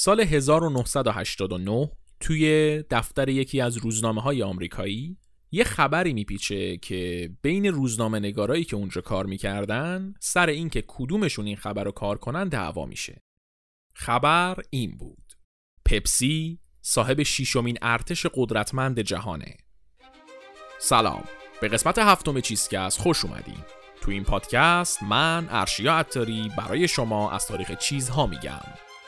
سال 1989 توی دفتر یکی از روزنامه های آمریکایی یه خبری میپیچه که بین روزنامه نگارایی که اونجا کار می‌کردن سر اینکه کدومشون این خبر رو کار کنن دعوا میشه. خبر این بود. پپسی صاحب شیشمین ارتش قدرتمند جهانه. سلام. به قسمت هفتم چیزکست خوش اومدین. تو این پادکست من ارشیا عطاری برای شما از تاریخ چیزها میگم.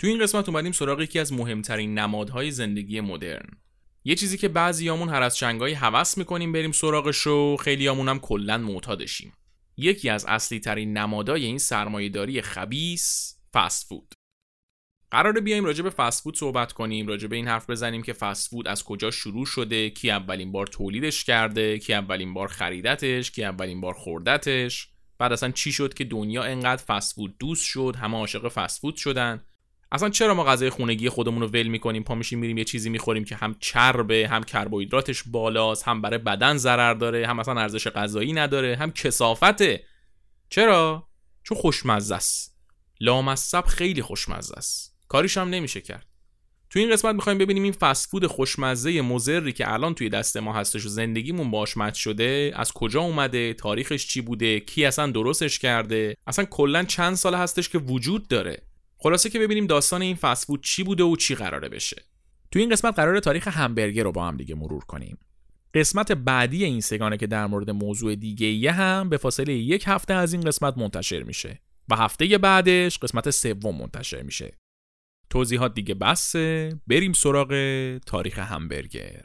تو این قسمت اومدیم سراغ یکی از مهمترین نمادهای زندگی مدرن. یه چیزی که بعضیامون هر از چنگایی هوس می‌کنیم بریم سراغش و خیلیامون هم کلا معتادشیم. یکی از اصلی ترین نمادای این سرمایهداری خبیس فست فود. قراره بیایم راجع به فست فود صحبت کنیم راجع به این حرف بزنیم که فست فود از کجا شروع شده کی اولین بار تولیدش کرده کی اولین بار خریدتش کی اولین بار خوردتش. بعد اصلا چی شد که دنیا انقدر فست فود دوست شد همه عاشق فست فود شدن. اصلا چرا ما غذای خونگی خودمون رو ول می‌کنیم؟ پا میشیم میریم یه چیزی می‌خوریم که هم چربه هم کربوهیدراتش بالاست هم برای بدن ضرر داره هم اصلا ارزش غذایی نداره هم کسافته چرا؟ چون خوشمزه است. لامصب خیلی خوشمزه است. کاریش هم نمیشه کرد. تو این قسمت می‌خوایم ببینیم این فسفود خوشمزه مزری که الان توی دست ما هستش و زندگیمون باش مت شده از کجا اومده تاریخش چی بوده کی اصلا درستش کرده؟ اصلا کلا چند سال هستش که وجود داره. خلاصه که ببینیم داستان این فسفود چی بوده و چی قراره بشه. تو این قسمت قرار تاریخ همبرگر رو با هم دیگه مرور کنیم. قسمت بعدی این سگانه که در مورد موضوع دیگه یه هم به فاصله یک هفته از این قسمت منتشر میشه و هفته بعدش قسمت سوم منتشر میشه. توضیحات دیگه بسه. بریم سراغ تاریخ همبرگر.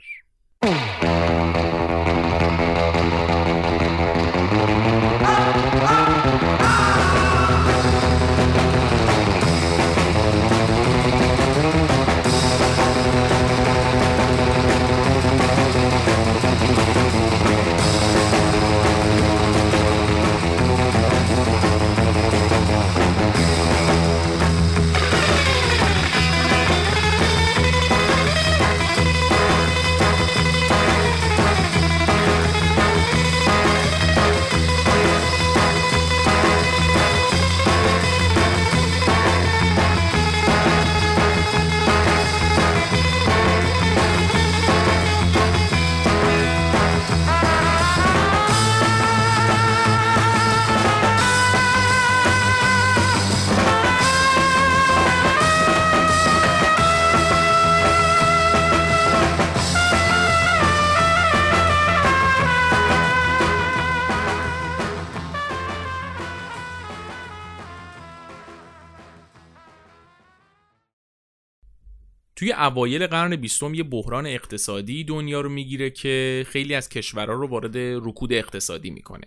اوایل قرن بیستم یه بحران اقتصادی دنیا رو می‌گیره که خیلی از کشورها رو وارد رکود اقتصادی می‌کنه.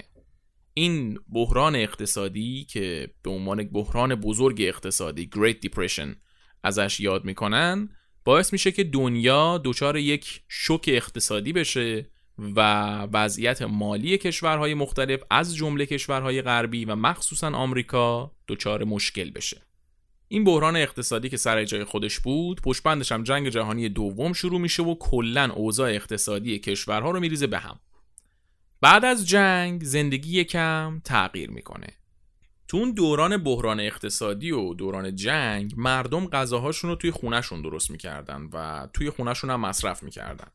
این بحران اقتصادی که به عنوان بحران بزرگ اقتصادی Great Depression ازش یاد می‌کنن باعث میشه که دنیا دچار یک شوک اقتصادی بشه و وضعیت مالی کشورهای مختلف از جمله کشورهای غربی و مخصوصا آمریکا دچار مشکل بشه. این بحران اقتصادی که سر جای خودش بود پشتبندش هم جنگ جهانی دوم شروع میشه و کلا اوضاع اقتصادی کشورها رو میریزه به هم. بعد از جنگ زندگی یکم تغییر می‌کنه. تو اون دوران بحران اقتصادی و دوران جنگ مردم غذاهاشون رو توی خونهشون درست می‌کردن و توی خونهشون هم مصرف می‌کردن.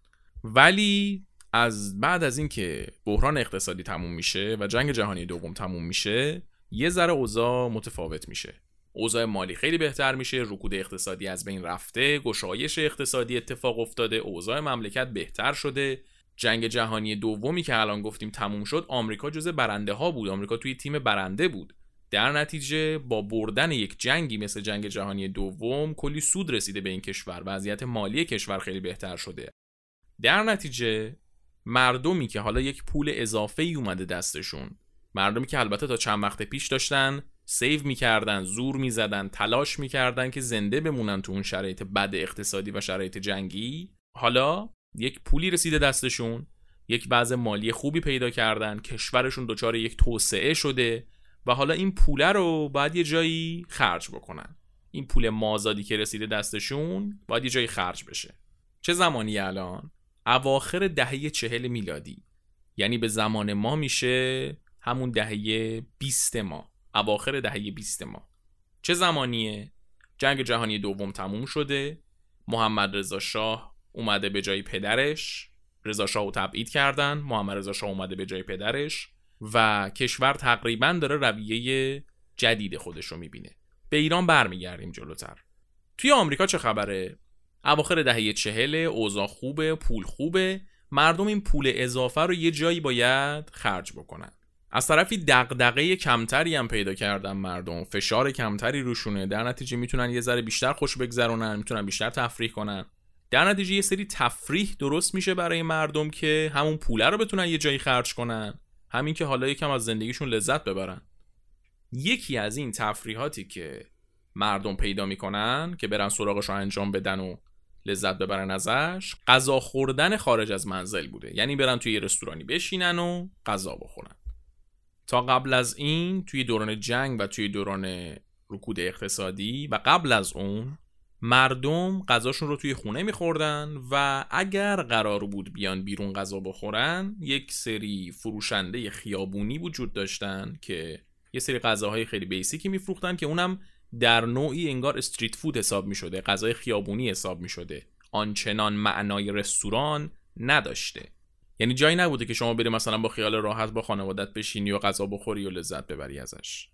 ولی از بعد از اینکه بحران اقتصادی تموم میشه و جنگ جهانی دوم تموم میشه یه ذره اوضاع متفاوت میشه. اوضاع مالی خیلی بهتر میشه رکود اقتصادی از بین رفته گشایش اقتصادی اتفاق افتاده اوضاع مملکت بهتر شده. جنگ جهانی دومی که الان گفتیم تموم شد آمریکا جزء برنده ها بود. آمریکا توی تیم برنده بود. در نتیجه با بردن یک جنگی مثل جنگ جهانی دوم کلی سود رسیده به این کشور وضعیت مالی کشور خیلی بهتر شده. در نتیجه مردمی که حالا یک پول اضافه ای اومده دستشون مردمی که البته تا چند وقت پیش داشتن سیو می‌کردن زور می‌زدن تلاش می‌کردن که زنده بمونن تو اون شرایط بد اقتصادی و شرایط جنگی. حالا یک پولی رسیده دستشون یک وضع مالی خوبی پیدا کردن کشورشون دچار یک توسعه شده و حالا این پوله رو باید یه جایی خرج بکنن. این پول مازادی که رسیده دستشون باید یه جایی خرج بشه. چه زمانی الان؟ اواخر دهه چهل میلادی. یعنی به زمان ما میشه همون دهه 20 ما. اواخر دهه 20 ما. چه زمانیه؟ جنگ جهانی دوم تموم شده. محمد رضا شاه اومده به جای پدرش. رضا شاه رو تبعید کردن. محمد رضا شاه اومده به جای پدرش. و کشور تقریبا داره رویه جدید خودش رو می‌بینه. به ایران برمیگردیم جلوتر. توی آمریکا چه خبره؟ اواخر دهه چهل اوضاع خوبه پول خوبه. مردم این پول اضافه رو یه جایی باید خرج بکنن. از طرفی دغدغه کمتری هم پیدا کردن مردم. فشار کمتری روشونه. در نتیجه می‌تونن یه ذره بیشتر خوش بگذرونن می‌تونن بیشتر تفریح کنن. در نتیجه یه سری تفریح درست میشه برای مردم که همون پوله رو بتونن یه جایی خرج کنن. همین که حالا یکم از زندگیشون لذت ببرن. یکی از این تفریحاتی که مردم پیدا می‌کنن که برن سراغش رو انجام بدن و لذت ببرن ازش غذا خوردن خارج از منزل بوده. یعنی برن توی یه رستورانی بشینن و غذا بخورن. تا قبل از این توی دوران جنگ و توی دوران رکود اقتصادی و قبل از اون مردم غذاشون رو توی خونه میخوردن و اگر قرار بود بیان بیرون غذا بخورن یک سری فروشنده خیابونی وجود داشتن که یه سری غذاهای خیلی بیسیکی میفروختن که اونم در نوعی انگار استریت فود حساب می‌شده غذای خیابونی حساب می‌شده. آنچنان معنای رستوران نداشته. یعنی جایی نبوده که شما بری مثلا با خیال راحت با خانوادت بشینی و غذا بخوری و لذت ببری ازش.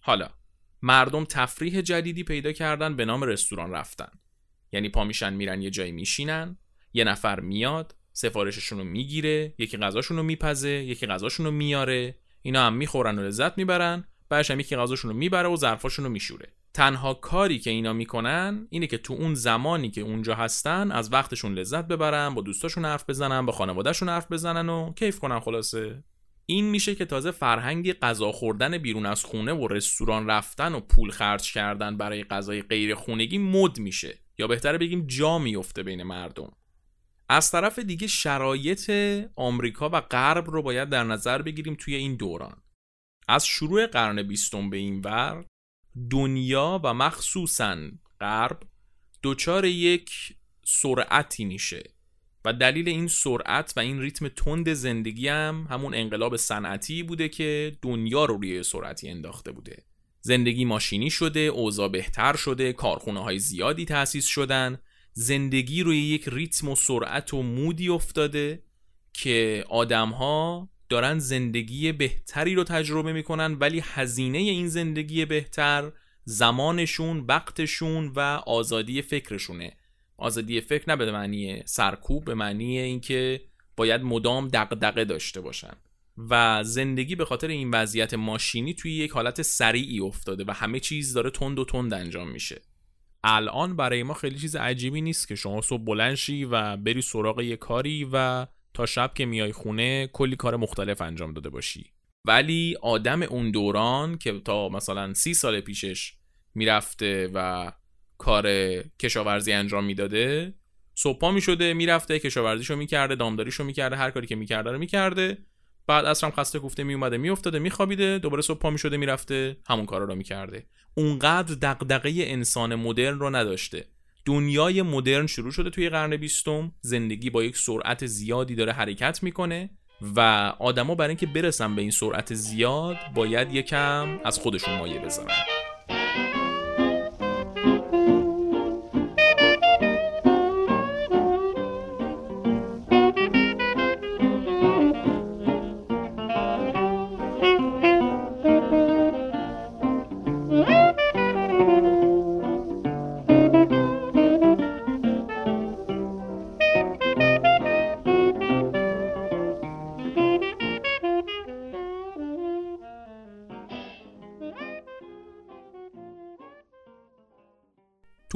حالا مردم تفریح جدیدی پیدا کردن به نام رستوران رفتن. یعنی پا میشن میرن یه جایی میشینن یه نفر میاد سفارششون رو می‌گیره یکی غذاشون رو میپزه یکی غذاشون رو میاره اینا هم می‌خورن و لذت می‌برن بعدش هم یکی غذاشون رو می‌بره و ظرفاشون رو میشوره. تنها کاری که اینا می‌کنن اینه که تو اون زمانی که اونجا هستن از وقتشون لذت ببرن با دوستاشون حرف بزنن با خانوادهشون حرف بزنن و کیف کنن خلاصه. این میشه که تازه فرهنگی غذا خوردن بیرون از خونه و رستوران رفتن و پول خرج کردن برای غذای غیر خونگی مد میشه. یا بهتره بگیم جا میفته بین مردم. از طرف دیگه شرایط آمریکا و غرب رو باید در نظر بگیریم توی این دوران. از شروع قرن بیستم به این ور دنیا و مخصوصا غرب دچار یک سرعتی میشه و دلیل این سرعت و این ریتم تند زندگی هم همون انقلاب صنعتی بوده که دنیا رو روی سرعتی انداخته بوده. زندگی ماشینی شده، اوضاع بهتر شده، کارخونه های زیادی تأسیس شدن. زندگی روی یک ریتم و سرعت و مودی افتاده که آدم ها دارن زندگی بهتری رو تجربه می‌کنن ولی هزینه این زندگی بهتر زمانشون، وقتشون و آزادی فکرشونه. آزادی فکر نه به معنی سرکوب به معنی اینکه باید مدام دغدغه داشته باشن. و زندگی به خاطر این وضعیت ماشینی توی یک حالت سریعی افتاده و همه چیز داره تند و تند انجام میشه. الان برای ما خیلی چیز عجیبی نیست که شما صبح بلند شی و بری سراغ یه کاری و تا شب که میای خونه کلی کار مختلف انجام داده باشی. ولی آدم اون دوران که تا مثلا سی سال پیشش می‌رفته و کار کشاورزی انجام می‌داده صبح می‌شده می‌رفته کشاورزیشو می‌کرده دامداریشو می‌کرده هر کاری که می‌کرده رو می‌کرده. بعد اصرم خسته گفته میومده میافتاده میخوابیده دوباره صبح پا می‌شده می‌رفته همون کارا رو می‌کرده. اونقدر دغدغه انسان مدرن رو نداشته. دنیای مدرن شروع شده توی قرن بیستم. زندگی با یک سرعت زیادی داره حرکت می‌کنه و آدما برای اینکه برسن به این سرعت زیاد باید یکم از خودشون مایه بذارن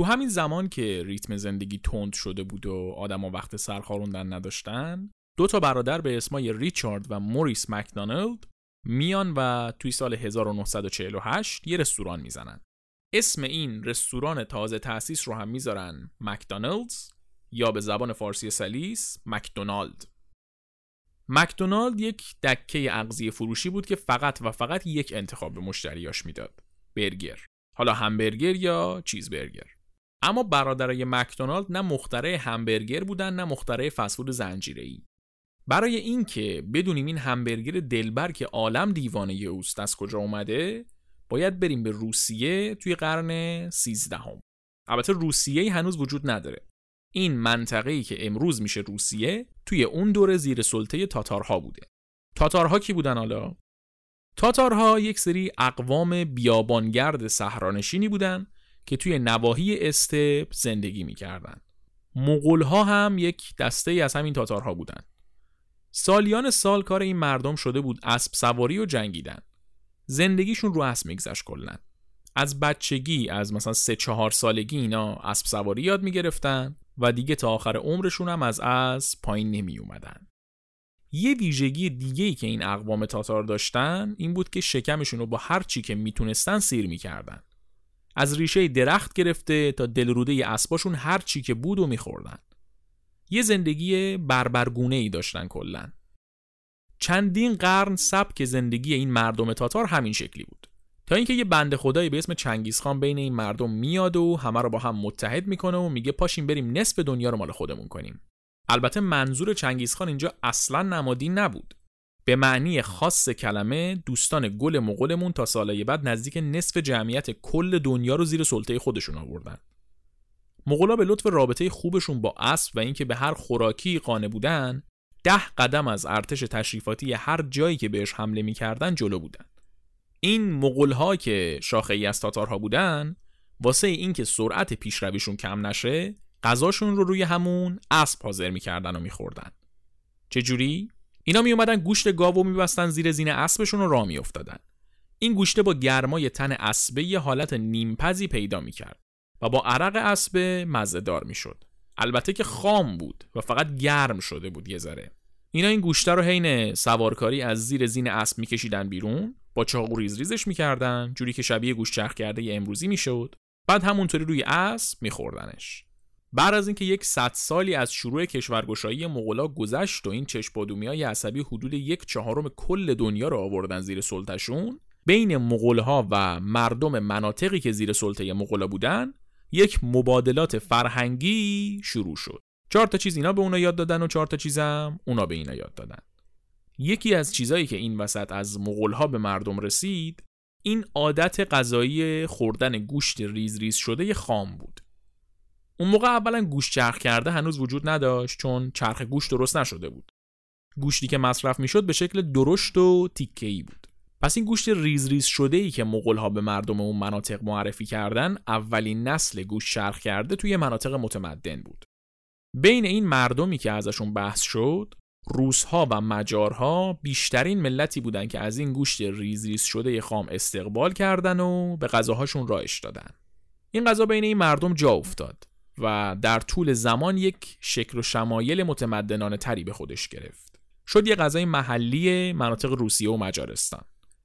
تو همین زمان که ریتم زندگی تند شده بود و آدما وقت سرخاروندن نداشتن دو تا برادر به اسمای ریچارد و موریس مکدانلد میان و توی سال 1948 یه رستوران می‌زنن. اسم این رستوران تازه تأسیس رو هم می‌ذارن مکدانلدز یا به زبان فارسی سلیس مکدونالد. مکدونالد یک دکه اغذیه فروشی بود که فقط و فقط یک انتخاب به مشتریاش می‌داد برگر. حالا همبرگر یا چیزبرگر؟ اما برادرای مکدونالد نه مخترع همبرگر بودن نه مخترع فسفود زنجیره‌ای. برای اینکه بدونیم این همبرگر دلبر که عالم دیوانه اوست از کجا اومده باید بریم به روسیه توی قرن 13 هم. البته روسیه هنوز وجود نداره. این منطقه‌ای که امروز میشه روسیه توی اون دوره زیر سلطه تاتارها بوده. تاتارها کی بودن حالا؟ تاتارها یک سری اقوام بیابانگرد صحرانشینی بودن که توی نواحی استپ زندگی می‌کردن مغولها هم یک دسته ای از همین تاتارها بودن سالیان سال کار این مردم شده بود اسب سواری و جنگیدن زندگیشون رو اسب میگذشت کلا از بچگی از مثلا سه چهار سالگی اینا اسب سواری یاد می‌گرفتن و دیگه تا آخر عمرشون هم از از پایین نمی اومدن. یه ویژگی دیگه ای که این اقوام تاتار داشتن این بود که شکمشون رو با هر چی که می‌تونستن سیر می‌کردن. از ریشه درخت گرفته تا دلروده اسباشون هر چی که بود و میخوردن. یه زندگی بربرگونه ای داشتن کلا. چندین قرن سبک زندگی این مردم تاتار همین شکلی بود. تا اینکه یه بنده خدایی به اسم چنگیزخان بین این مردم میاد و همه رو با هم متحد می‌کنه و میگه پاشیم بریم نصف دنیا رو مال خودمون کنیم البته منظور چنگیزخان اینجا اصلا نمادی نبود به معنی خاص کلمه دوستان گل مغولمون تا سالهای بعد نزدیک نصف جمعیت کل دنیا رو زیر سلطه خودشون آوردن. مغولا به لطف رابطه خوبشون با اسب و اینکه به هر خوراکی قانه بودن ده قدم از ارتش تشریفاتی هر جایی که بهش حمله می‌کردن جلو بودن. این مغول که شاخه ای از تاتارها بودن واسه اینکه سرعت پیشرویشون کم نشه غذاشون رو روی همون اسب حاضر می‌کردن و میخوردن. چجوری؟ اینا می اومدن گوشت گاو و میبستن زیر زین اسبشون رو راه میافتادن. این گوشته با گرمای تن اسبه یه حالت نیمپزی پیدا می‌کرد و با عرق اسبه مزهدار می‌شد. البته که خام بود و فقط گرم شده بود یه ذره. اینا این گوشته رو حین سوارکاری از زیر زین اسب میکشیدن بیرون با چاقو ریز ریزش می‌کردن جوری که شبیه گوش چرخ کرده امروزی می‌شد. بعد همونطوری روی اسب میخوردنش. بعد از اینکه یک صد سالی از شروع کشورگشایی مغولا گذشت و این های عصبی حدود یک چهارم کل دنیا رو آوردن زیر سلطهشون بین مغولها و مردم مناطقی که زیر سلطه مغولا بودن یک مبادلات فرهنگی شروع شد. چهار تا چیز اینا به اونا یاد دادن و چهار تا چیزم اونا به اینا یاد دادن. یکی از چیزایی که این وسط از مغولها به مردم رسید این عادت غذایی خوردن گوشت ریز ریز شده خام بود. اون موقع اولا گوشت چرخ کرده هنوز وجود نداشت چون چرخ گوشت درست نشده بود. گوشتی که مصرف می‌شد به شکل درشت و تیکه ای بود. پس این گوشت ریز ریز شده ای که مغول به مردم اون مناطق معرفی کردن اولین نسل گوشت چرخ کرده توی مناطق متمدن بود. بین این مردمی که ازشون بحث شد روسها و مجارها بیشترین ملتی بودند که از این گوشت ریز ریز شده خام استقبال کردن و به غذاهاشون راهش دادن. این غذا بین این مردم جا افتاد. و در طول زمان یک شکل و شمایل متمدنانه تری به خودش گرفت. شد یه غذای محلی مناطق روسیه و مجارستان.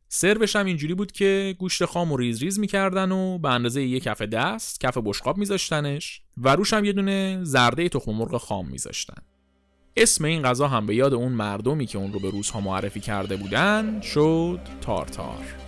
سروش هم اینجوری بود که گوشت خام و ریز ریز می‌کردن و به اندازه یک کف دست کف بشقاب میذاشتنش و روش هم یه دونه زرده تخم مرغ خام میذاشتن. اسم این غذا هم به یاد اون مردمی که اون رو به روزها معرفی کرده بودن شد تارتار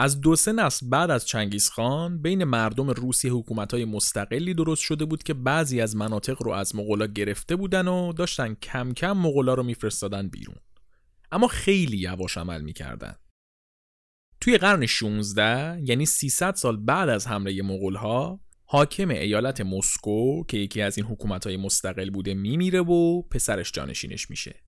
از دو سه نسل بعد از چنگیز خان بین مردم روسیه حکومت های مستقلی درست شده بود که بعضی از مناطق رو از مغولا گرفته بودن و داشتن کم کم مغولا رو میفرستادن بیرون اما خیلی یواش عمل می‌کردن توی قرن 16 یعنی 300 سال بعد از حمله مغولها حاکم ایالت مسکو که یکی از این حکومت‌های مستقل بوده میمیره و پسرش جانشینش میشه.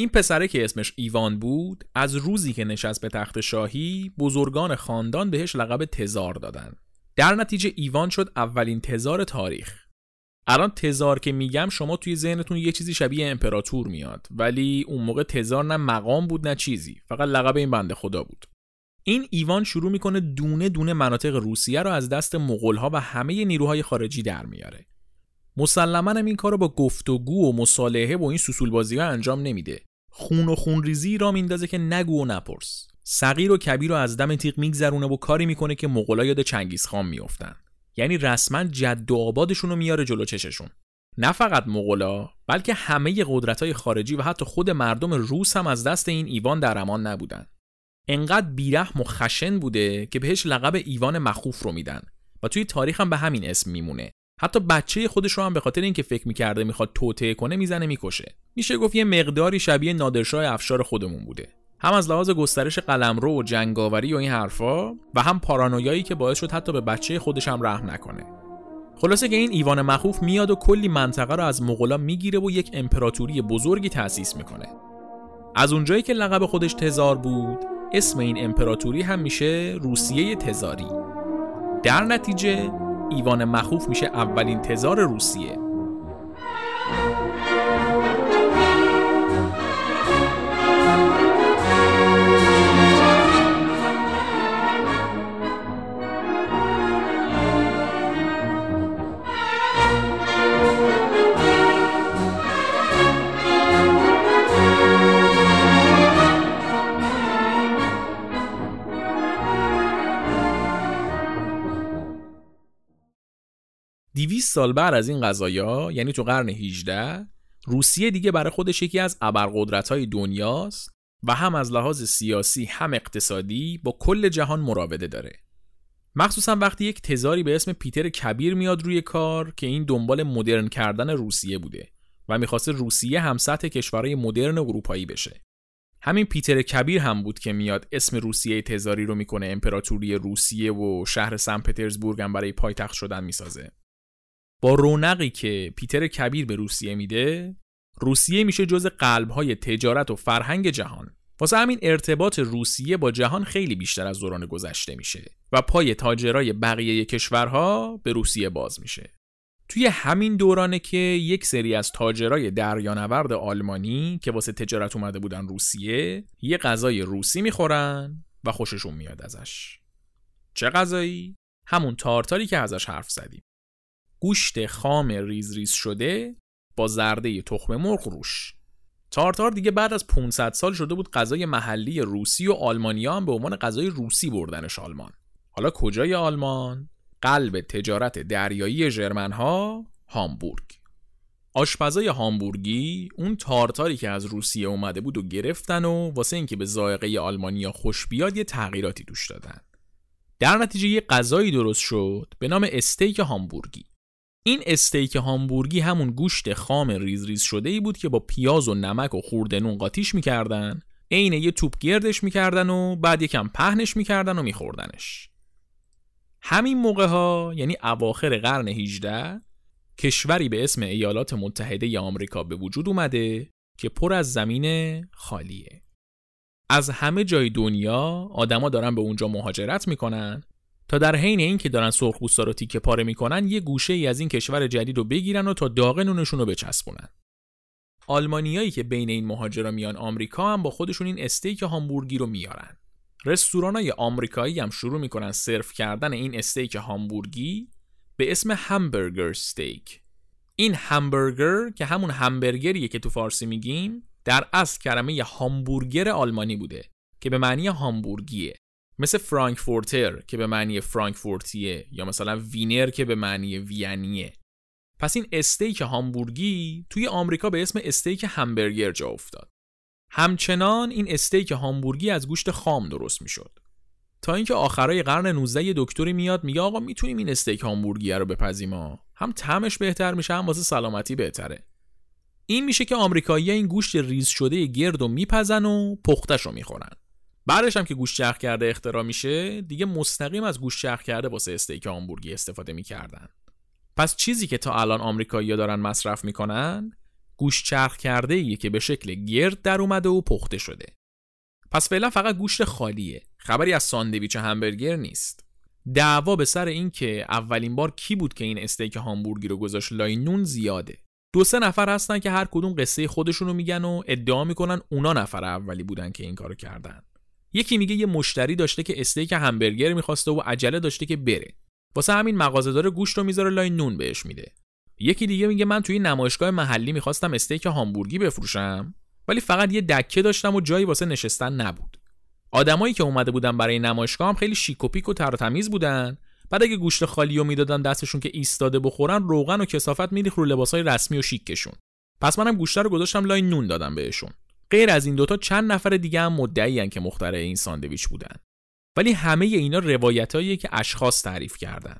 این پسره که اسمش ایوان بود از روزی که نشست به تخت شاهی بزرگان خاندان بهش لقب تزار دادن. در نتیجه ایوان شد اولین تزار تاریخ. الان تزار که میگم شما توی ذهنتون یه چیزی شبیه امپراتور میاد ولی اون موقع تزار نه مقام بود نه چیزی فقط لقب این بنده خدا بود این ایوان شروع می‌کنه دونه دونه مناطق روسیه رو از دست مغولها و همه نیروهای خارجی در میاره مسلما این کار رو با گفتگو و مصالحه و این سوسول بازی ها انجام نمیده خون و خونریزی را میندازه که نگو و نپرس. صغیر و کبیر رو از دم تیغ میگذرونه و کاری می‌کنه که مغولا یاد چنگیز خان میافتن. یعنی رسما جد و آبادشون رو میاره جلو چششون. نه فقط مغولا بلکه همه قدرت های خارجی و حتی خود مردم روس هم از دست این ایوان در امان نبودن. انقدر بیرحم و خشن بوده که بهش لقب ایوان مخوف رو میدن و توی تاریخ هم به همین اسم میمونه. حتی بچه خودش رو هم به خاطر اینکه فکر می‌کرده می‌خواد توطعه کنه می‌زنه می‌کشه. میشه گفت یه مقداری شبیه نادرشاه افشار خودمون بوده. هم از لحاظ گسترش قلمرو و جنگاوری و این حرفا و هم پارانویایی که باعث شد حتی به بچه خودش هم رحم نکنه. خلاصه که این ایوان مخوف میاد و کلی منطقه رو از مغولا می‌گیره و یک امپراتوری بزرگی تأسیس می‌کنه. از اونجایی که لقب خودش تزار بود اسم این امپراتوری هم میشه روسیه تزاری. در نتیجه ایوان مخوف میشه اولین تزار روسیه. سال بعد از این قضایا یعنی تو قرن 18 روسیه دیگه برای خودش یکی از ابرقدرت‌های دنیاست و هم از لحاظ سیاسی هم اقتصادی با کل جهان مراوده داره. مخصوصا وقتی یک تزاری به اسم پیتر کبیر میاد روی کار که این دنبال مدرن کردن روسیه بوده و می‌خواسته روسیه هم سطح کشورهای مدرن اروپایی بشه. همین پیتر کبیر هم بود که میاد اسم روسیه تزاری رو می‌کنه امپراتوری روسیه و شهر سن پترزبورگ هم برای پایتخت شدن می‌سازه. با رونقی که پیتر کبیر به روسیه میده روسیه میشه جز قلبهای تجارت و فرهنگ جهان. واسه همین ارتباط روسیه با جهان خیلی بیشتر از دوران گذشته میشه و پای تاجرای بقیه کشورها به روسیه باز میشه. توی همین دورانه که یک سری از تاجرای دریانورد آلمانی که واسه تجارت اومده بودن روسیه یه غذای روسی می‌خورن و خوششون میاد ازش. چه غذایی؟ همون تارتاری که ازش حرف زدیم. گوشت خام ریز ریز شده با زرده تخم مرغ روش. تارتار دیگه بعد از 500 سال شده بود غذای محلی روسی و آلمانیا هم به عنوان غذای روسی بردنش آلمان. حالا کجای آلمان؟ قلب تجارت دریایی ژرمن ها هامبورگ. آشپزای هامبورگی اون تارتاری که از روسیه اومده بود رو گرفتن و واسه اینکه به ذائقه آلمانیا خوش بیاد یه تغییراتی توش دادن. در نتیجه یه غذایی درست شد به نام استیک هامبورگی. این استیک هامبورگی همون گوشت خام ریز ریز شده ای بود که با پیاز و نمک و خوردنون قاطیش می‌کردن. عین یه توپ گردش می‌کردن و بعد یکم پهنش می‌کردن و میخوردنش. همین موقع ها یعنی اواخر قرن 18 کشوری به اسم ایالات متحده ی آمریکا به وجود اومده که پر از زمین خالیه. از همه جای دنیا آدما دارن به اونجا مهاجرت می‌کنن تا در حین اینکه دارن سرخپوستا رو تیکه پاره می‌کنن یه گوشه ای از این کشور جدید رو بگیرن و تا داغ نونشون رو بچسبونن. آلمانیایی که بین این مهاجرا میان آمریکا هم با خودشون این استیک هامبورگی رو میارن. های آمریکایی هم شروع می‌کنن سرو کردن این استیک هامبورگی به اسم همبرگر استیک. این همبرگر که همون همبرگریه که تو فارسی میگیم در اصل کلمه هامبورگر آلمانی بوده که به معنی هامبورگیه. مثل Frankfurter که به معنی فرانکفورتیه یا مثلا Wiener که به معنی وینیه. پس این استیک هامبورگی توی آمریکا به اسم استیک همبرگر جا افتاد. همچنان این استیک هامبورگی از گوشت خام درست می‌شد. تا اینکه آخرای قرن 19 یه دکتری میاد میگه آقا می‌تونیم این استیک هامبورگی رو بپزیم ها. هم طعمش بهتر میشه هم واسه سلامتی بهتره. این میشه که آمریکایی‌ها این گوشت ریز شده گرد و میپزن و پختش رو می‌خورن. بعدش هم که گوشت چرخ کرده اختراع میشه دیگه مستقیم از گوشت چرخ کرده واسه استیک هامبورگی استفاده می‌کردن. پس چیزی که تا الان آمریکایی‌ها دارن مصرف می‌کنن گوشت چرخ کرده ایه که به شکل گرد در اومده و پخته شده. پس فعلا فقط گوشت خالیه. خبری از ساندویچ همبرگر نیست. دعوا به سر این که اولین بار کی بود که این استیک هامبورگی رو گذاشت لای نون زیاده. دو سه نفر هستن که هر کدوم قصه خودشونو میگن و ادعا می‌کنن اونا نفر اولی بودن که این کارو کردن. یکی میگه یه مشتری داشته که استیک همبرگر می‌خواسته و عجله داشته که بره. واسه همین مغازه‌دار گوشت رو می‌ذاره لای نون بهش میده. یکی دیگه میگه من توی نمایشگاه محلی می‌خواستم استیک هامبورگی بفروشم ولی فقط یه دکه داشتم و جایی واسه نشستن نبود. آدمایی که اومده بودن برای نمایشگاه هم خیلی شیک و پیک و تر و تمیز بودن. بعد اگه گوشت خالی رو می‌دادن دستشون که ایستاده بخورن روغن و کسافت میریخ رو لباسای رسمی و شیکشون. پس منم گوشت رو گذاشتم لای نون دادم بهشون. غیر از این دوتا چند نفر دیگه هم مدعی که مخترع این ساندویچ بودن. ولی همه اینا روایتاییه که اشخاص تعریف کردن.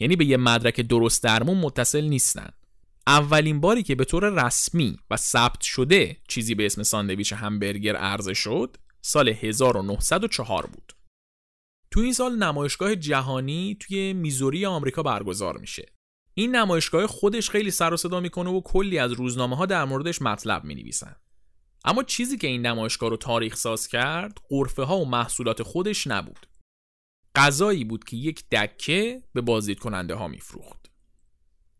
یعنی به یه مدرک درست درمون متصل نیستن. اولین باری که به طور رسمی و ثبت شده چیزی به اسم ساندویچ همبرگر عرضه شد سال 1904 بود. تو این سال نمایشگاه جهانی توی میزوری آمریکا برگزار میشه. این نمایشگاه خودش خیلی سر و صدا می‌کنه و کلی از روزنامه ها در موردش مطلب می نویسن. اما چیزی که این نمایشگاه رو تاریخ ساز کرد قرفه ها و محصولات خودش نبود. غذایی بود که یک دکه به بازدید کننده ها میفروخت.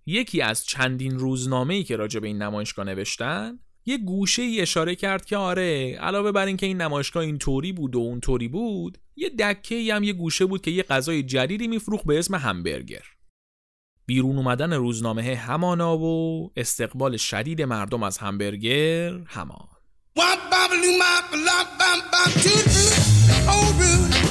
یکی از چندین روزنامه ای که راجع به این نمایشگاه نوشتن یه گوشه ای اشاره کرد که آره علاوه بر اینکه این نمایشگاه اینطوری بود و اونطوری بود یه دکه ای هم یه گوشه بود که یه غذای جدیدی میفروخت به اسم همبرگر. بیرون اومدن روزنامه همانا و استقبال شدید مردم از همبرگر همان Wop, bobble, loop, bop, bop, bop, to the root, old.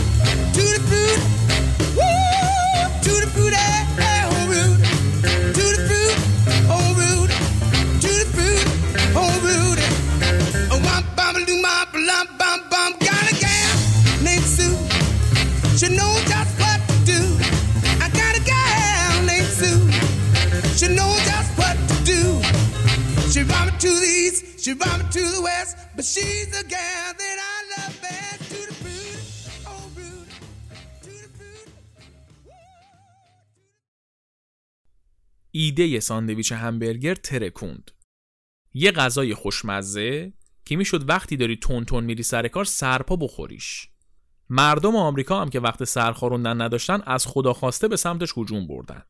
West, but she's the that I love best. To oh to. ایده ساندویچ همبرگر ترکوند. یه غذای خوشمزه که می‌شد وقتی داری تون تون میری سر کار سرپا بخوریش. مردم آمریکا هم که وقت سرخاروندن نداشتن از خدا خواسته به سمتش هجوم بردن.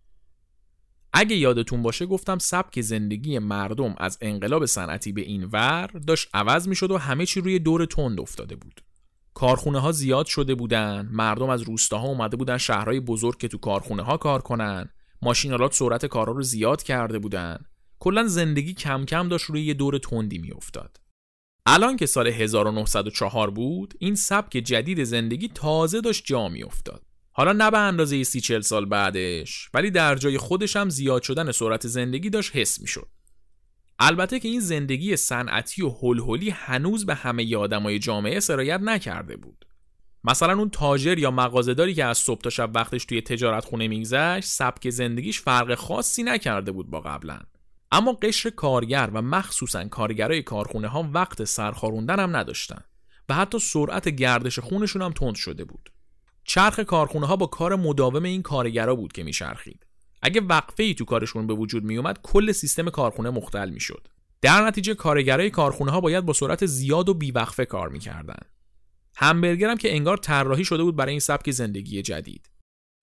اگه یادتون باشه گفتم سبک زندگی مردم از انقلاب صنعتی به این ور داشت عوض می شد و همه چی روی دور تند افتاده بود. کارخونه ها زیاد شده بودن، مردم از روستاها اومده بودن شهرهای بزرگ که تو کارخونه ها کار کنن، ماشینالات سرعت کارا رو زیاد کرده بودن. کلا زندگی کم کم داشت روی یه دور تندی میافتاد. الان که سال 1904 بود، این سبک جدید زندگی تازه داشت جا میافتاد. حالا نه به اندازه سی چل سال بعدش ولی در جای خودش هم زیاد شدن سرعت زندگی داشت حس می‌شد. البته که این زندگی صنعتی و هلهلی هنوز به همه آدمای جامعه سرایت نکرده بود. مثلا اون تاجر یا مغازهداری که از صبح تا شب وقتش توی تجارت خونه میگذشت سبک زندگیش فرق خاصی نکرده بود با قبلا. اما قشر کارگر و مخصوصا کارگرای کارخونه ها وقت سرخاروندن هم نداشتن و حتی سرعت گردش خونشون هم تند شده بود. چرخ کارخونه ها با کار مداوم این کارگرا بود که میچرخید. اگه وقفه ای تو کارشون به وجود می اومد کل سیستم کارخونه مختل می‌شد. در نتیجه کارگرای کارخونه ها باید با سرعت زیاد و بیوقفه کار می‌کردن. همبرگر هم که انگار طراحی شده بود برای این سبک زندگی جدید.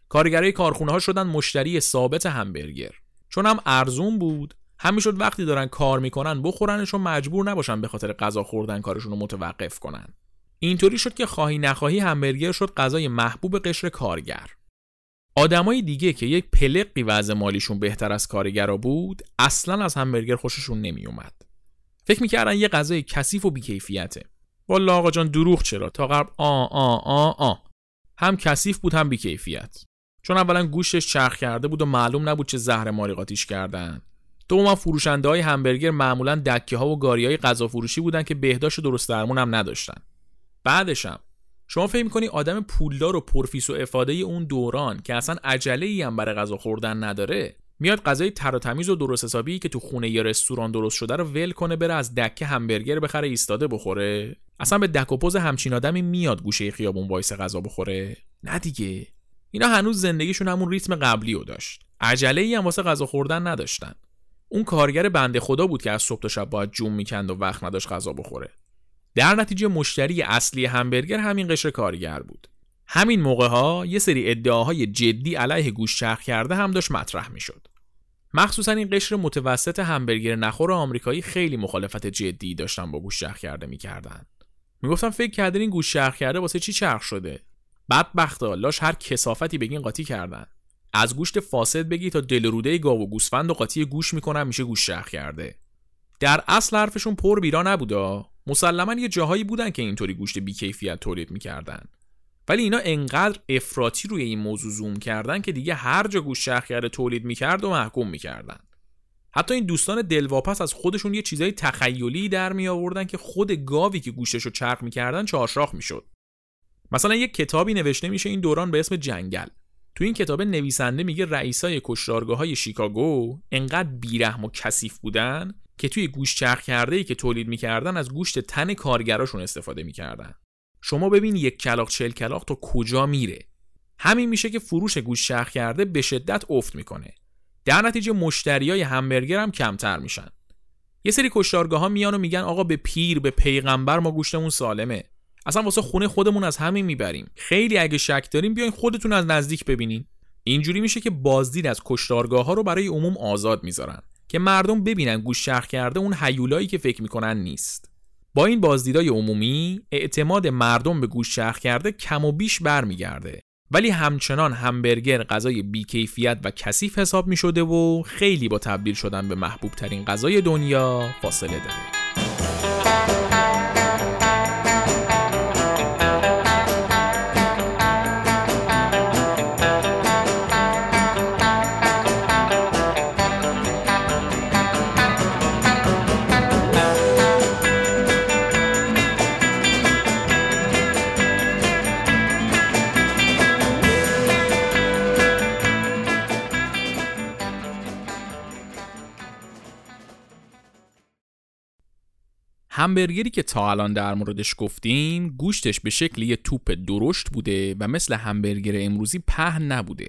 کارگرای کارخونه ها شدن مشتری ثابت همبرگر. چون هم ارزون بود هم شد وقتی دارن کار می‌کنن بخورنشون مجبور نباشن به خاطر غذا خوردن کارشون رو متوقف کنن. اینطوری شد که خواهی نخواهی همبرگر شد غذای محبوب قشر کارگر. آدمای دیگه که یک پلقی وضع مالیشون بهتر از کارگرا بود اصلا از همبرگر خوششون نمیومد. فکر می‌کردن یه غذای کثیف و بیکیفیته. والا آقا جان دروغ چرا؟ تا قبر آ آ آ آ. هم کثیف بود هم بیکیفیت. چون اولا گوشتش چرخ کرده بود و معلوم نبود چه زهر ماری قاطیش کردن. دوما فروشنده های همبرگر معمولا دکه ها و گاری های غذا فروشی بودن که بهداشت درست درمون هم نداشتن. بعدشم شما فکر می‌کنی آدم پولدار و پرفیس و افاده اون دوران که اصلا عجله ای هم برای غذا خوردن نداره میاد غذای تر و تمیز و درست حسابی که تو خونه یا رستوران درست شده رو ول کنه بره از دکه همبرگر بخره ایستاده بخوره؟ اصلا به دک و پوز همچین آدمی میاد گوشه خیابون وایسه غذا بخوره؟ نه دیگه. اینا هنوز زندگیشون همون ریتم قبلی رو داشت. عجله ای هم واسه غذا خوردن نداشتن. اون کارگر بنده خدا بود که از صبح تا شب باید جوم می‌کند و وقت نداشت غذا بخوره. در نتیجه مشتری اصلی همبرگر همین قشر کارگر بود. همین موقع ها یه سری ادعاهای جدی علیه گوش چرخ کرده هم داشت مطرح می‌شد. مخصوصا این قشر متوسط همبرگر نخور آمریکایی خیلی مخالفت جدی داشتن با گوش چرخ کرده می‌کردن. می‌گفتم فکر کردین این گوش چرخ کرده واسه چی چرخ شده؟ بدبختا لاش هر کسافتی بگین قاطی کردن. از گوشت فاسد بگی تا دل روده گاو و گوسفند و قاطی گوش می‌کنن میشه گوش چرخ کرده. در اصل حرفشون پر بیرا نبودا؟ مسلما یه جاهایی بودن که اینطوری گوشت بیکیفیت تولید می‌کردن. ولی اینا انقدر افراطی روی این موضوع زوم کردن که دیگه هر جا گوش چرخ کرده تولید می‌کرد و محکوم می‌کردن. حتی این دوستان دلواپس از خودشون یه چیزای تخیلی در می آوردن که خود گاوی که گوشتشو چرخ می‌کردن چهارشاخ می‌شد. مثلا یک کتابی نوشته میشه این دوران به اسم جنگل. تو این کتاب نویسنده میگه رئیسای کشتارگاه های شیکاگو انقدر بیرحم و کثیف بودن که توی گوشت چرخ کرده ای که تولید می‌کردن از گوشت تن کارگراشون استفاده می‌کردن. شما ببین یک کلاق چل کلاق تا کجا میره. همین میشه که فروش گوشت چرخ کرده به شدت افت می‌کنه. در نتیجه مشتریای همبرگر هم کمتر میشن. یه سری کشتارگاه ها میان و میگن آقا به پیر به پیغمبر ما گوشتمون سالمه. اصلا واسه خونه خودمون از همین می‌بریم. خیلی اگه شک داریم بیاین خودتون از نزدیک ببینین. اینجوری میشه که بازدید از کشتارگاه ها رو برای عموم آزاد می‌ذارن. که مردم ببینن گوش شرخ کرده اون حیولایی که فکر می‌کنن نیست. با این بازدیدای عمومی اعتماد مردم به گوش شرخ کرده کم و بیش برمیگرده. ولی همچنان همبرگر غذای بیکیفیت و کثیف حساب می شده و خیلی با تبدیل شدن به محبوب ترین غذای دنیا فاصله داره. همبرگری که تا الان در موردش گفتیم گوشتش به شکل یه توپ درشت بوده و مثل همبرگر امروزی پهن نبوده.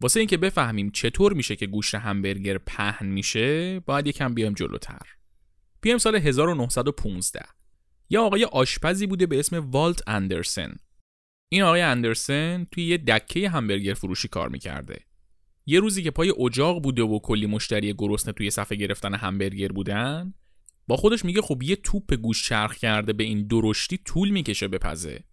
واسه اینکه بفهمیم چطور میشه که گوشت همبرگر پهن میشه باید یکم بیایم جلوتر. بیایم سال 1915 یه آقای آشپزی بوده به اسم والت اندرسن. این آقای اندرسن توی یه دکه همبرگر فروشی کار می‌کرده. یه روزی که پای اجاق بوده و کلی مشتری گرسنه توی صفحه گرفتن همبرگر بودن با خودش میگه خب یه توپ گوش چرخ کرده به این درشتی طول می‌کشه بپزه.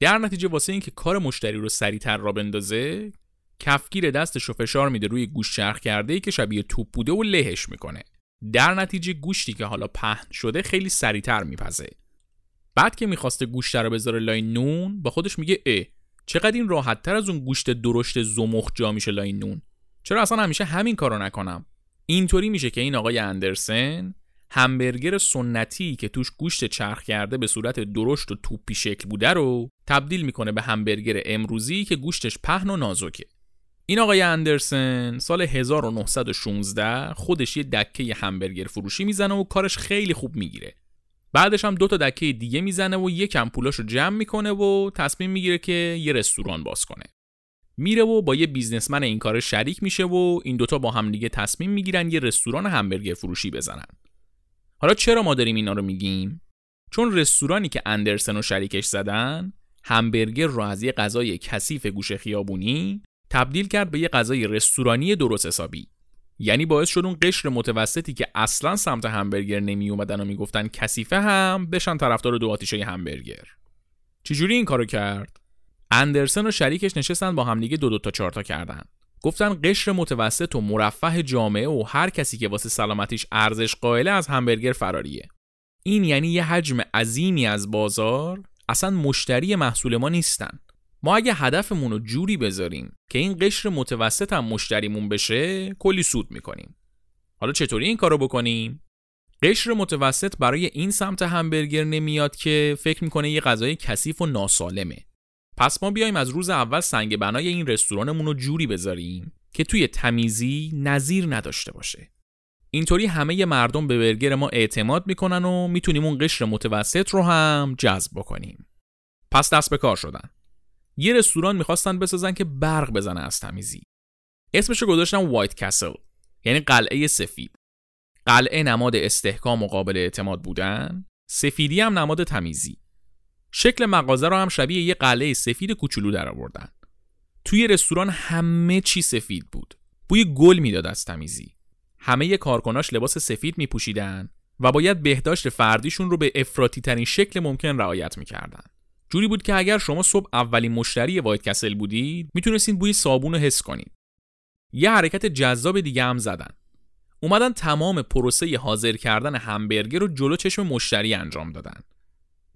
در نتیجه واسه اینکه کار مشتری رو سریعتر را بندازه کفگیر دستش رو فشار میده روی گوش چرخ کرده ای که شبیه توپ بوده و لهش می‌کنه. در نتیجه گوشتی که حالا پهن شده خیلی سریعتر میپزه. بعد که می‌خواسته گوشت رو بذاره لای نون با خودش میگه اه چقدر این راحت تر از اون گوشت درشت زمخ جا میشه لای نون؟ چرا اصلا همیشه همین کارو نکنم؟ اینطوری میشه که این آقای اندرسن همبرگر سنتی که توش گوشت چرخ کرده به صورت درشت و توپی شکل بوده رو تبدیل می‌کنه به همبرگر امروزی که گوشتش پهن و نازکه. این آقای اندرسن سال 1916 خودش یه دکه همبرگر فروشی می‌زنه و کارش خیلی خوب می‌گیره. بعدش هم دو تا دکه دیگه می‌زنه و یکم پولاش رو جمع می‌کنه و تصمیم می‌گیره که یه رستوران باز کنه. میره و با یه بیزنسمن این کار شریک میشه و این دوتا با هم دیگه تصمیم می‌گیرن یه رستوران همبرگر فروشی بزنن. حالا چرا ما داریم اینا رو میگیم؟ چون رستورانی که اندرسن و شریکش زدن همبرگر رو از یه غذای کثیف گوشه خیابونی تبدیل کرد به یه غذای رستورانی درست حسابی. یعنی باعث شد اون قشر متوسطی که اصلا سمت همبرگر نمی اومدن و می‌گفتن کثیفه هم بشن طرفدار دو آتیشه همبرگر. چجوری این کارو کرد؟ اندرسن و شریکش نشستن با همدیگه دو دو تا چهار تا کردن. گفتن قشر متوسط و مرفه جامعه و هر کسی که واسه سلامتیش ارزش قائله از همبرگر فراریه این یعنی یه حجم عظیمی از بازار اصلا مشتری محصول ما نیستن. ما اگه هدفمون رو جوری بذاریم که این قشر متوسط هم مشتریمون بشه کلی سود می‌کنیم. حالا چطوری این کارو بکنیم؟ قشر متوسط برای این سمت همبرگر نمیاد که فکر می‌کنه یه غذای کثیف و ناسالمه. پس ما بیایم از روز اول سنگ بنای این رستورانمون رو جوری بذاریم که توی تمیزی نظیر نداشته باشه. اینطوری همه مردم به برگر ما اعتماد می‌کنن و می‌تونیم اون قشر متوسط رو هم جذب بکنیم. پس دست به کار شدن. یه رستوران می‌خواستن بسازن که برق بزنه از تمیزی. اسمشو گذاشتن وایت کسل یعنی قلعه سفید. قلعه نماد استحکام و قابل اعتماد بودن سفیدی هم نماد تمیزی. شکل مغازه رو هم شبیه یه قلعه سفید کوچولو در آوردن توی رستوران همه چی سفید بود بوی گل می‌داد از تمیزی همه کارکناش لباس سفید می پوشیدن و باید بهداشت فردیشون رو به افراطی ترین شکل ممکن رعایت می‌کردن. جوری بود که اگر شما صبح اولین مشتری وایت کسل بودید می‌تونستید بوی صابون رو حس کنید. یه حرکت جذاب دیگه هم زدن. اومدن تمام پروسه حاضر کردن همبرگر رو جلو چشم مشتری انجام دادن.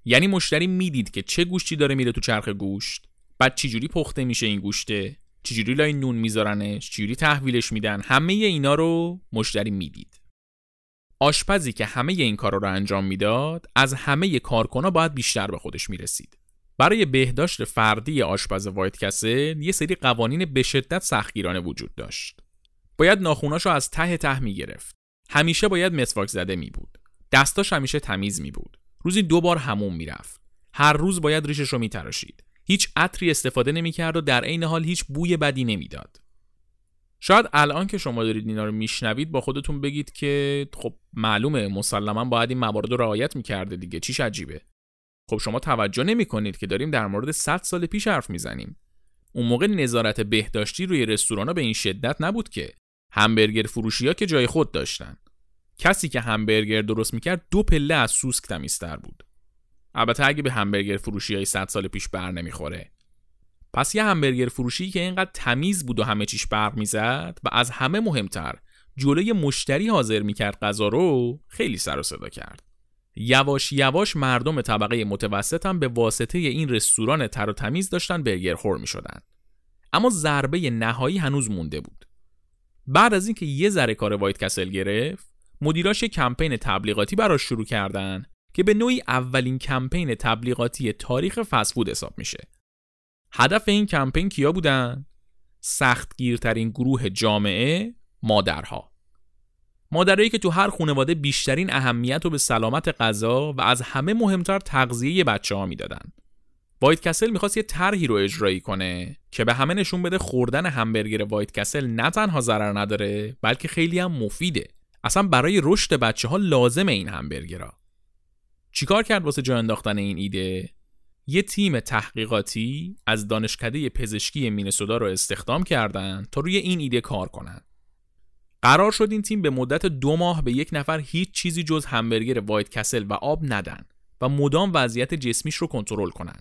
یعنی مشتری می‌دید که چه گوشتی داره میره تو چرخ گوشت، بعد چجوری پخته میشه این گوشته، چجوری لای نون میذارنش؟ چجوری تحویلش میدن؟ همه اینا رو مشتری می‌دید. آشپزی که همه این کارا رو انجام می‌داد از همه کارکنا باید بیشتر به خودش می‌رسید. برای بهداشت فردی آشپز وایت کسل یه سری قوانین به شدت سختگیرانه وجود داشت. باید ناخوناشو از ته ته می‌گرفت. همیشه باید مسواک زده می بود دستاش همیشه تمیز می بود روزی دو بار هموم می‌رفت. هر روز باید ریشش رو میتراشید. هیچ عطری استفاده نمی‌کرد و در عین حال هیچ بوی بدی نمی‌داد. شاید الان که شما دارید اینا رو میشنوید با خودتون بگید که خب معلومه مسلما باید این موارد رو رعایت می‌کرده دیگه. چیش عجیبه؟ خب شما توجه نمی کنید که داریم در مورد 100 سال پیش حرف می‌زنیم. اون موقع نظارت بهداشتی روی رستوران به این شدت نبود که. همبرگر فروشی ها که جای خود داشتن. کسی که همبرگر درست می‌کرد دو پله از سوسک تمیزتر بود البته اگه به همبرگر فروشی های 100 سال پیش بر نمی‌خوره پس یه همبرگر فروشی که اینقدر تمیز بود و همه چیش برق می‌زد و از همه مهمتر جلوی مشتری حاضر می‌کرد غذا رو خیلی سر و صدا کرد یواش یواش مردم طبقه متوسط هم به واسطه این رستوران تر و تمیز داشتن برگر خور می شدن. اما ضربه نهایی هنوز مونده بود. بعد از اینکه یه ذره کار وایت کسل گرفت، مدیراش کمپین تبلیغاتی براش شروع کردن که به نوعی اولین کمپین تبلیغاتی تاریخ فسفود حساب میشه. هدف این کمپین کیا بودن؟ سختگیرترین گروه جامعه مادرها. مادرایی که تو هر خانواده بیشترین اهمیت رو به سلامت غذا و از همه مهمتر تغذیه بچه ها می‌دادن. White Castle می‌خواست یه طرحی رو اجرایی کنه که به همه نشون بده خوردن همبرگر White Castle نه تنها ضرر نداره بلکه خیلی هم مفیده. اصلا برای رشد بچه ها لازمه این همبرگرها. چیکار کرد واسه جا انداختن این ایده؟ یه تیم تحقیقاتی از دانشکده پزشکی مینه‌سوتا رو استخدام کردن تا روی این ایده کار کنن. قرار شد این تیم به مدت دو ماه به یک نفر هیچ چیزی جز همبرگر White Castle و آب ندن و مدام وضعیت جسمیش رو کنترل کنن.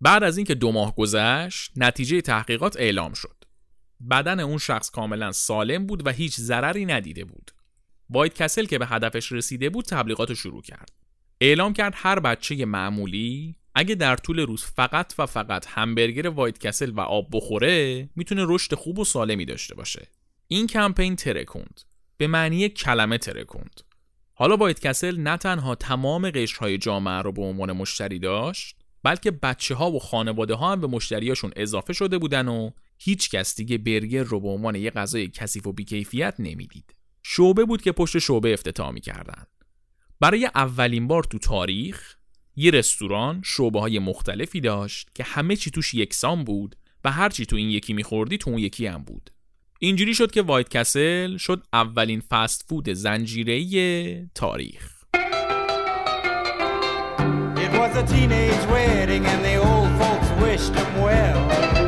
بعد از اینکه دو ماه گذشت، نتیجه تحقیقات اعلام شد. بدن اون شخص کاملا سالم بود و هیچ ضرری ندیده بود. وایت کسل که به هدفش رسیده بود تبلیغات شروع کرد. اعلام کرد هر بچه معمولی اگه در طول روز فقط و فقط همبرگر وایت کسل و آب بخوره می‌تونه رشد خوب و سالمی داشته باشه. این کمپین ترکوند. به معنی کلمه ترکوند. حالا وایت کسل نه تنها تمام قشرهای جامعه رو به عنوان مشتری داشت بلکه بچه ها و خانواده ها هم به مشتریاشون اضافه شده بودن و هیچ کس دیگه برگر رو به عنوان یه غذای کثیف و بیکیفیت نمی‌دید. شعبه بود که پشت شعبه افتتاح می‌کردن. برای اولین بار تو تاریخ یه رستوران شعبه های مختلفی داشت که همه چی توش یکسان بود و هر چی تو این یکی میخوردی تو اون یکی هم بود. اینجوری شد که وایت کسل شد اولین فست فود زنجیره تاریخ. It was a teenage wedding and the old folks wished him well.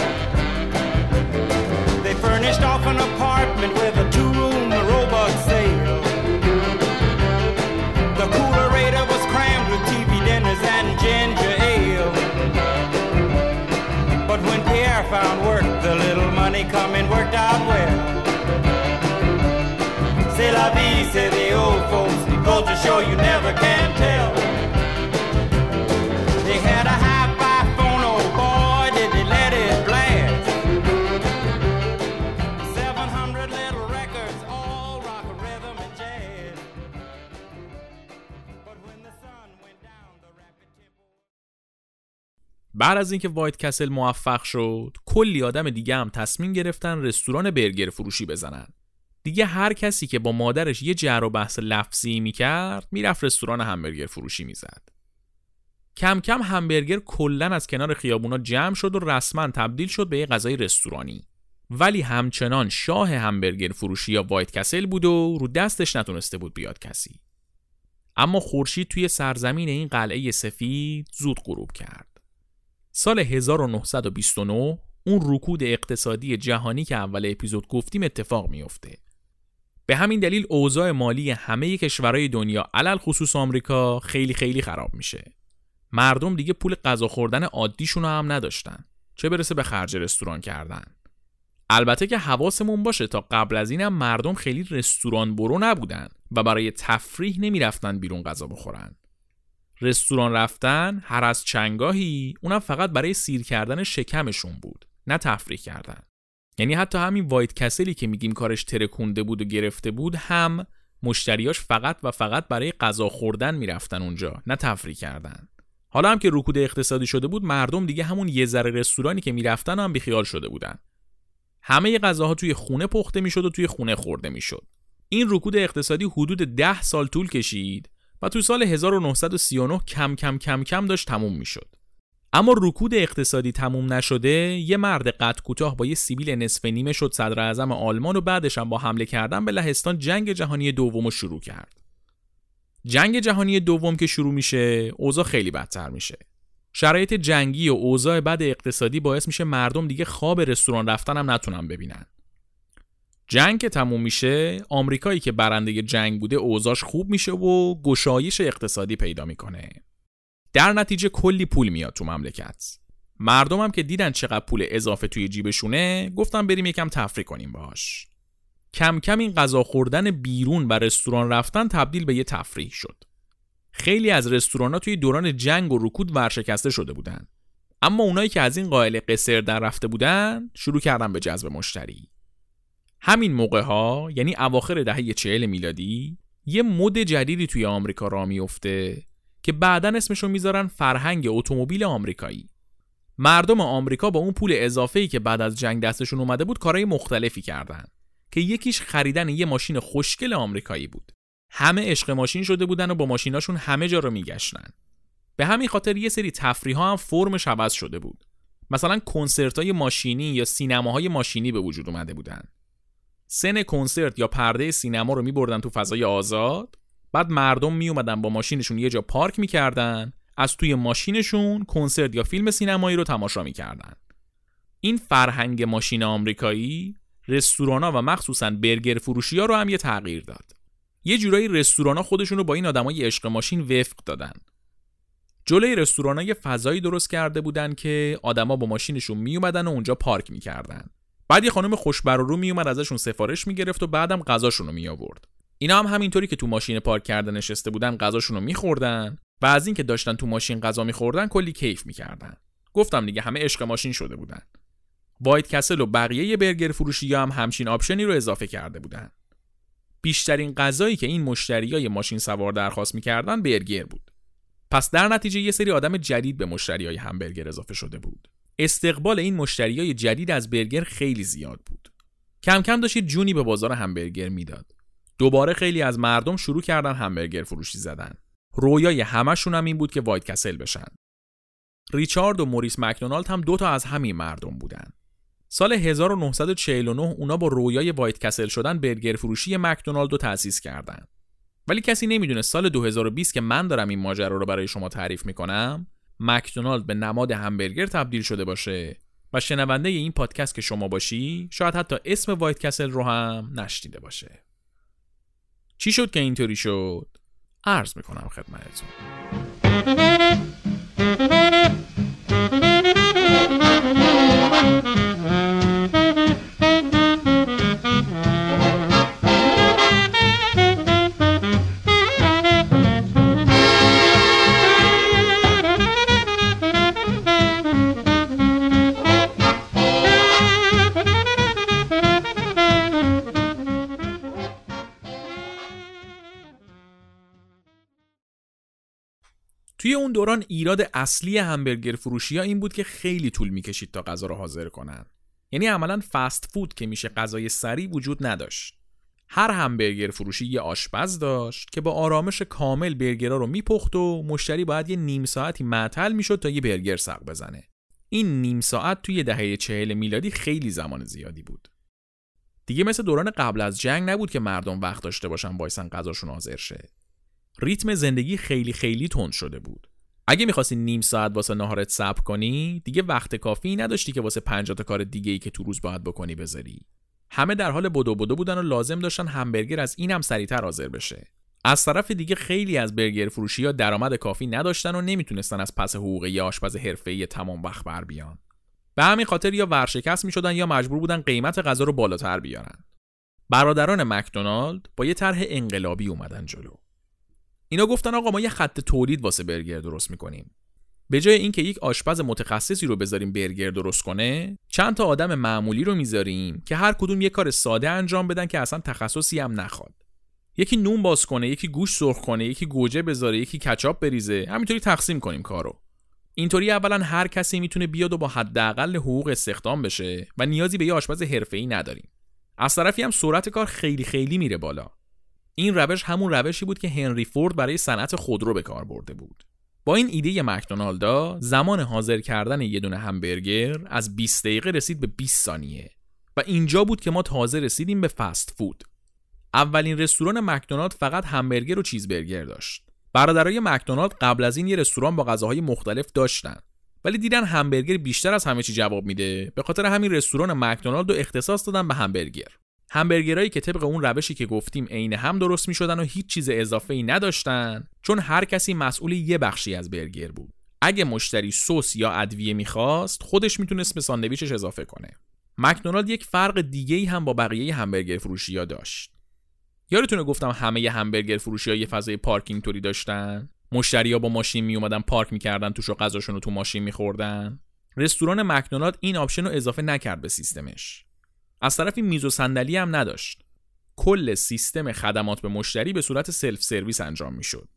Money coming worked out well. C'est la vie, say the old folks. Goes to show you never can tell. بعد از اینکه وایت کسل موفق شد کلی آدم دیگه هم تصمیم گرفتن رستوران برگر فروشی بزنن. دیگه هر کسی که با مادرش یه جر و بحث لفظی می‌کرد می‌رفت رستوران همبرگر فروشی می‌زد. کم کم همبرگر کلا از کنار خیابونا جمع شد و رسما تبدیل شد به یه غذای رستورانی. ولی همچنان شاه همبرگر فروشی یا وایت کسل بود و رو دستش نتونسته بود بیاد کسی. اما خورشید توی سرزمین این قلعه سفید زود غروب کرد. سال 1929 اون رکود اقتصادی جهانی که اول اپیزود گفتیم اتفاق میافته. به همین دلیل اوضاع مالی همه کشورهای دنیا علل خصوص آمریکا خیلی خیلی خراب میشه. مردم دیگه پول غذا خوردن عادیشون هم نداشتن. چه برسه به خرج رستوران کردن. البته که حواسمون باشه تا قبل از اینم مردم خیلی رستوران برو نبودن و برای تفریح نمی‌رفتن بیرون غذا بخورن. رستوران رفتن هر از چنگاهی اونم فقط برای سیر کردن شکمشون بود نه تفریح کردن. یعنی حتی همین وایت کسلی که میگیم کارش ترکونده بود و گرفته بود هم مشتریاش فقط و فقط برای غذا خوردن می‌رفتن اونجا نه تفریح کردن. حالا هم که رکود اقتصادی شده بود مردم دیگه همون یه ذره رستورانی که می‌رفتن هم بیخیال شده بودن. همه غذاها توی خونه پخته می‌شد و توی خونه خورده می‌شد. این رکود اقتصادی حدود ده سال طول کشید. و تو سال 1939 کم کم کم کم داشت تموم می‌شد. اما رکود اقتصادی تموم نشده یه مرد قد کوتاه با یه سیبیل نصف نیمه شد صدر اعظم آلمان و بعدش هم با حمله کردن به لهستان جنگ جهانی دوم رو شروع کرد. جنگ جهانی دوم که شروع میشه اوضاع خیلی بدتر میشه. شرایط جنگی و اوضاع بد اقتصادی باعث میشه مردم دیگه خواب رستوران رفتن هم نتونن ببینن. جنگ که تموم میشه آمریکایی که برنده جنگ بوده اوضاش خوب میشه و گشایش اقتصادی پیدا می‌کنه. در نتیجه کلی پول میاد تو مملکت. مردم هم که دیدن چقدر پول اضافه توی جیبشونه گفتن بریم یکم تفریح کنیم باش. کم کم این غذا خوردن بیرون و رستوران رفتن تبدیل به یه تفریح شد. خیلی از رستوران ها توی دوران جنگ و رکود ورشکسته شده بودن. اما اونایی که از این قائل قصر در رفته بودن شروع کردن به جذب مشتری. همین موقع ها یعنی اواخر دهه چهل میلادی یه مد جدیدی توی آمریکا را میفته که بعدا اسمشو می‌ذارن فرهنگ اتومبیل آمریکایی. مردم آمریکا با اون پول اضافه ای که بعد از جنگ دستشون اومده بود کارهای مختلفی کردن که یکیش خریدن یه ماشین خوشگل آمریکایی بود. همه عشق ماشین شده بودن و با ماشیناشون همه جا رو میگشتن. به همین خاطر یه سری تفریح ها هم فرمش عوض شده بود. مثلا کنسرت های ماشینی یا سینماهای ماشینی به وجود اومده بودن. سن کنسرت یا پرده سینما رو میبردن تو فضای آزاد؟ بعد مردم میومدن با ماشینشون یه جا پارک می‌کردن از توی ماشینشون کنسرت یا فیلم سینمایی رو تماشا می‌کردن. این فرهنگ ماشین آمریکایی رستورانا و مخصوصا برگر فروشی ها رو هم یه تغییر داد. یه جورایی رستورانا خودشون رو با این آدمای عشق ماشین وفق دادن. جلوی رستورانا یه فضایی درست کرده بودن که آدما با ماشینشون میومدن و اونجا پارک می‌کردن. بعد یه خانم خوش بر و رو میومد ازشون سفارش می‌گرفت و بعدم غذاشون رو می آورد اینا هم همینطوری که تو ماشین پارک کرده نشسته بودن غذاشون رو میخوردن و از اینکه داشتن تو ماشین غذا میخوردن کلی کیف می‌کردن. گفتم دیگه همه عشق ماشین شده بودن. White Castle و بقیه برگر فروشی هم همچین option ی رو اضافه کرده بودن. بیشترین غذایی که این مشتریای ماشین سوار درخواست می‌کردن برگر بود. پس در نتیجه یه سری آدم جدید به مشتریای همبرگر اضافه شده بود. استقبال این مشتریای جدید از برگر خیلی زیاد بود. کم کم داشت جونی به بازار همبرگر می‌داد. دوباره خیلی از مردم شروع کردن همبرگر فروشی زدن. رویای همشون هم این بود که White Castle بشن. ریچارد و موریس مکدونالد هم دوتا از همین مردم بودن. سال 1949 اونا با رویای White Castle شدن برگر فروشی مکدونالد رو تأسیس کردن. ولی کسی نمی‌دونه سال 2020 که من دارم این ماجرا رو برای شما تعریف می‌کنم مکدونالد به نماد همبرگر تبدیل شده باشه. و شنونده این پادکست که شما باشی شاید حتی اسم وایت کسل رو هم نشنیده باشه. چی شد که اینطوری شد؟ عرض می‌کنم خدمتتون. توی اون دوران ایراد اصلی همبرگر فروشی ها این بود که خیلی طول می‌کشید تا غذا رو حاضر کنن. یعنی عملا فست فود که میشه غذای سریع وجود نداشت. هر همبرگر فروشی یه آشپز داشت که با آرامش کامل برگرها رو میپخت و مشتری باید یه نیم ساعتی معطل می‌شد تا یه برگر سق بزنه. این نیم ساعت توی دهه چهل میلادی خیلی زمان زیادی بود. دیگه مثل دوران قبل از جنگ نبود که مردم وقت داشته باشن بایسن غذاشون حاضر شه. ریتم زندگی خیلی خیلی تند شده بود. اگه می‌خواستی نیم ساعت واسه ناهارت صبر کنی دیگه وقت کافی نداشتی که واسه 50 تا کار دیگه ای که تو روز باید بکنی بذاری. همه در حال بدو بدو بودن و لازم داشتن همبرگر از اینم سریعتر حاضر بشه. از طرف دیگه خیلی از برگر فروشی ها درآمد کافی نداشتن و نمی‌تونستن از پس حقوق یه آشپز حرفه‌ای تمام وقت بر بیان. به همین خاطر یا ورشکست می‌شدن یا مجبور بودن قیمت غذا رو بالاتر بیارن. برادران مکدونالد با یه طرح انقلابی اومدن جلو. اینا گفتن آقا ما یه خط تولید واسه برگر درست می‌کنیم. به جای اینکه یک آشپز متخصصی رو بذاریم برگر درست کنه چند تا آدم معمولی رو می‌ذاریم که هر کدوم یه کار ساده انجام بدن که اصلا تخصصی هم نخواد. یکی نون باز کنه یکی گوش سرخ کنه یکی گوجه بذاره یکی کچاپ بریزه همینطوری تقسیم کنیم کارو. اینطوری اولا هر کسی می‌تونه بیاد و با حداقل حقوق استخدام بشه و نیازی به یه آشپز حرفه‌ای نداریم. از طرفی هم سرعت کار خیلی خیلی میره بالا. این روش همون روشی بود که هنری فورد برای صنعت خودرو به کار برده بود. با این ایده مکدونالدا زمان حاضر کردن یه دونه همبرگر از 20 دقیقه رسید به 20 ثانیه و اینجا بود که ما تازه رسیدیم به فست فود. اولین رستوران مکدونالد فقط همبرگر و چیزبرگر داشت. برادرای مکدونالد قبل از این یه رستوران با غذاهای مختلف داشتن. ولی دیدن همبرگر بیشتر از همه چی جواب میده به خاطر همین رستوران مکدونالد رو اختصاص دادن به همبرگر. همبرگرایی که طبق اون روشی که گفتیم عین هم درست می شدن و هیچ چیز اضافه ای نداشتن چون هر کسی مسئول یه بخشی از برگر بود. اگه مشتری سس یا ادویه می‌خواست خودش می‌تونست به ساندویچش اضافه کنه. مکدونالد یک فرق دیگه ای هم با بقیه همبرگر فروشی ها داشت. یادتونه گفتم همه همبرگر فروشی ها یه فضای پارکینگ توری داشتن؟ مشتریا با ماشین می اومدن پارک می‌کردن توش و غذاشون رو تو ماشین میخوردن؟ رستوران مکدونالد این option رو اضافه نکرد به سیستمش. از طرفی میز و صندلی هم نداشت. کل سیستم خدمات به مشتری به صورت سلف سرویس انجام می‌شد.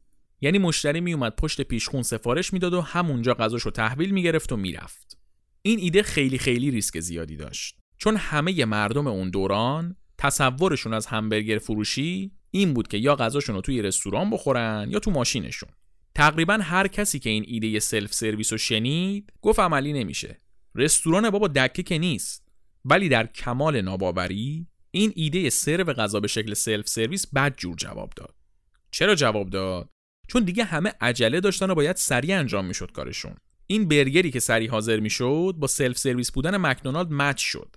یعنی مشتری میومد پشت پیشخون سفارش می‌داد و همونجا غذاش رو تحویل می‌گرفت و می‌رفت. این ایده خیلی خیلی ریسک زیادی داشت. چون همه مردم اون دوران تصورشون از همبرگر فروشی این بود که یا غذاشون رو توی رستوران بخورن یا تو ماشینشون. تقریبا هر کسی که این ایده سلف سرویس رو شنید گفت عملی نمیشه. رستوران بابا دکه که نیست. ولی در کمال ناباوری این ایده سرو غذا به شکل سلف سرویس بد جور جواب داد. چرا جواب داد؟ چون دیگه همه عجله داشتن و باید سریع انجام می‌شد کارشون. این برگری که سریع حاضر می‌شد با سلف سرویس بودن مکدونالد match شد.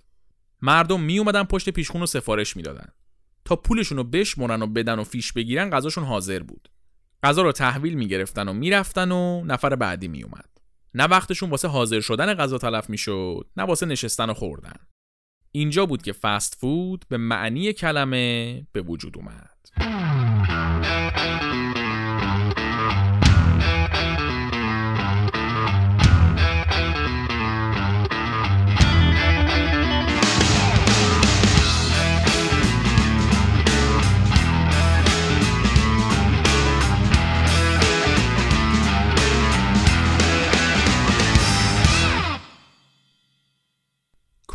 مردم می اومدن پشت پیشخون و سفارش می‌دادن. تا پولشون رو بشمرن و بدن و فیش بگیرن غذاشون حاضر بود. غذا رو تحویل می‌گرفتن و می‌رفتن و نفر بعدی میومد نه وقتشون واسه حاضر شدن غذا تلف می‌شد نه واسه نشستن و خوردن. اینجا بود که فست فود به معنی کلمه به وجود اومد.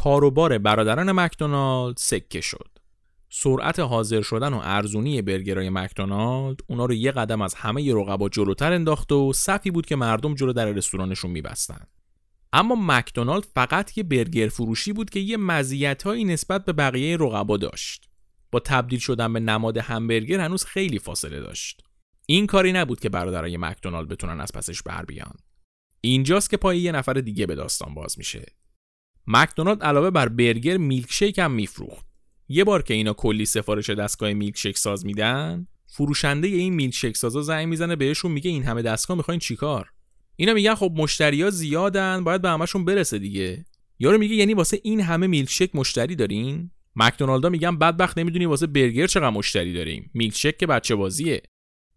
کاروبار برادران مکدونالد سکه شد. سرعت حاضر شدن و ارزونی برگرای مکدونالد اونا رو یه قدم از همه رقبا جلوتر انداخت و صفی بود که مردم جلو در رستورانشون میبستن. اما مکدونالد فقط یه برگر فروشی بود که یه مزیت‌هایی نسبت به بقیه رقبا داشت. با تبدیل شدن به نماد همبرگر هنوز خیلی فاصله داشت. این کاری نبود که برادرای مکدونالد بتونن از پسش بر بیان. اینجاست که پای یه نفر دیگه به داستان باز میشه. مکدونالد علاوه بر برگر میلکشیک هم میفروخت. یه بار که اینا کلی سفارش دستگاه میلکشیک ساز میدن فروشنده این میلکشیک سازا زنگ می‌زنه بهشون میگه این همه دستگاه می‌خواین چیکار اینا میگن خب مشتریا زیادن باید به همشون برسه دیگه. یارو میگه یعنی واسه این همه میلکشیک مشتری دارین؟ مکدونالدا میگن بدبخت نمی‌دونی واسه برگر چقدر مشتری داریم. میلکشیک که بچه بازیه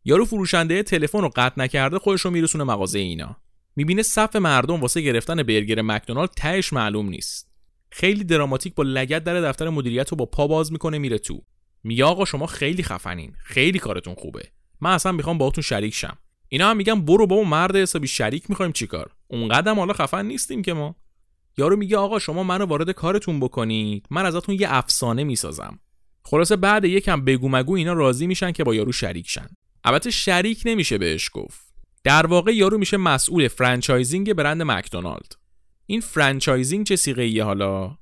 یارو فروشنده تلفن رو قطع نکرده خودش رو میرسونه مغازه اینا. می‌بینه صف مردم واسه گرفتن برگر مکدونالد تهش معلوم نیست. خیلی دراماتیک با لگت در دفتر مدیریت رو با پا باز می‌کنه میره تو. میگه آقا شما خیلی خفنین. خیلی کارتون خوبه. من اصلا می‌خوام باهاتون شریک شم. اینا هم میگن برو بابا مرد حسابی شریک می‌خوایم چیکار؟ اونقدر حالا خفن نیستیم که ما. یارو میگه آقا شما منو وارد کارتون بکنید. من ازتون یه افسانه می‌سازم. خلاصه بعد یکم بگو مگو اینا راضی میشن که با یارو شریک شن. البته شریک نمیشه بهش گفت. در واقع یارو میشه مسئول franchising برند مکدونالد. این franchising چه صیغه ایه حالا؟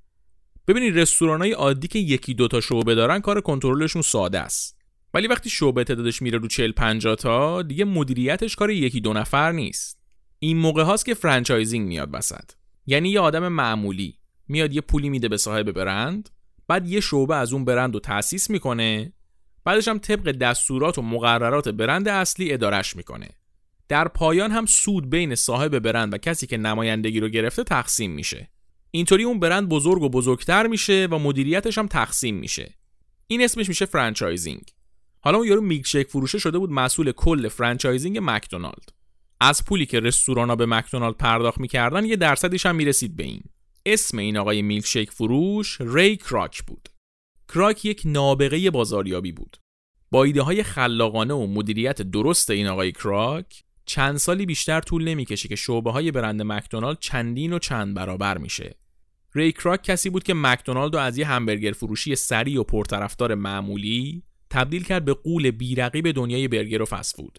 ببینید رستورانای عادی که یکی دوتا شعبه دارن کار کنترلشون ساده است. ولی وقتی شعبه تعدادش میره رو 40 50 تا دیگه مدیریتش کار یکی دو نفر نیست. این موقع هاست که franchising میاد وسط. یعنی یه آدم معمولی میاد یه پولی میده به صاحب برند بعد یه شعبه از اون برند رو تأسیس می‌کنه بعدش هم طبق دستورات و مقررات برند اصلی ادارش می‌کنه. در پایان هم سود بین صاحب برند و کسی که نمایندگی رو گرفته تقسیم میشه. اینطوری اون برند بزرگ و بزرگتر میشه و مدیریتش هم تقسیم میشه. این اسمش میشه franchising. حالا اون یارو میلکشیک فروشه شده بود مسئول کل franchising مکدونالد. از پولی که رستورانا به مکدونالد پرداخت می‌کردن یه درصدیش هم می‌رسید به این. اسم این آقای میلکشیک فروش ری کراک بود. کراک یک نابغه بازاریابی بود. با ایده های خلاقانه و مدیریت درست این آقای کراک چند سالی بیشتر طول نمی‌کشه که شعبه های برند مکدونالد چندین و چند برابر میشه. ری کراک کسی بود که مکدونالد رو از یه همبرگر فروشی سریع و پرطرفدار معمولی تبدیل کرد به قول بیرقیب دنیای برگر و فسفود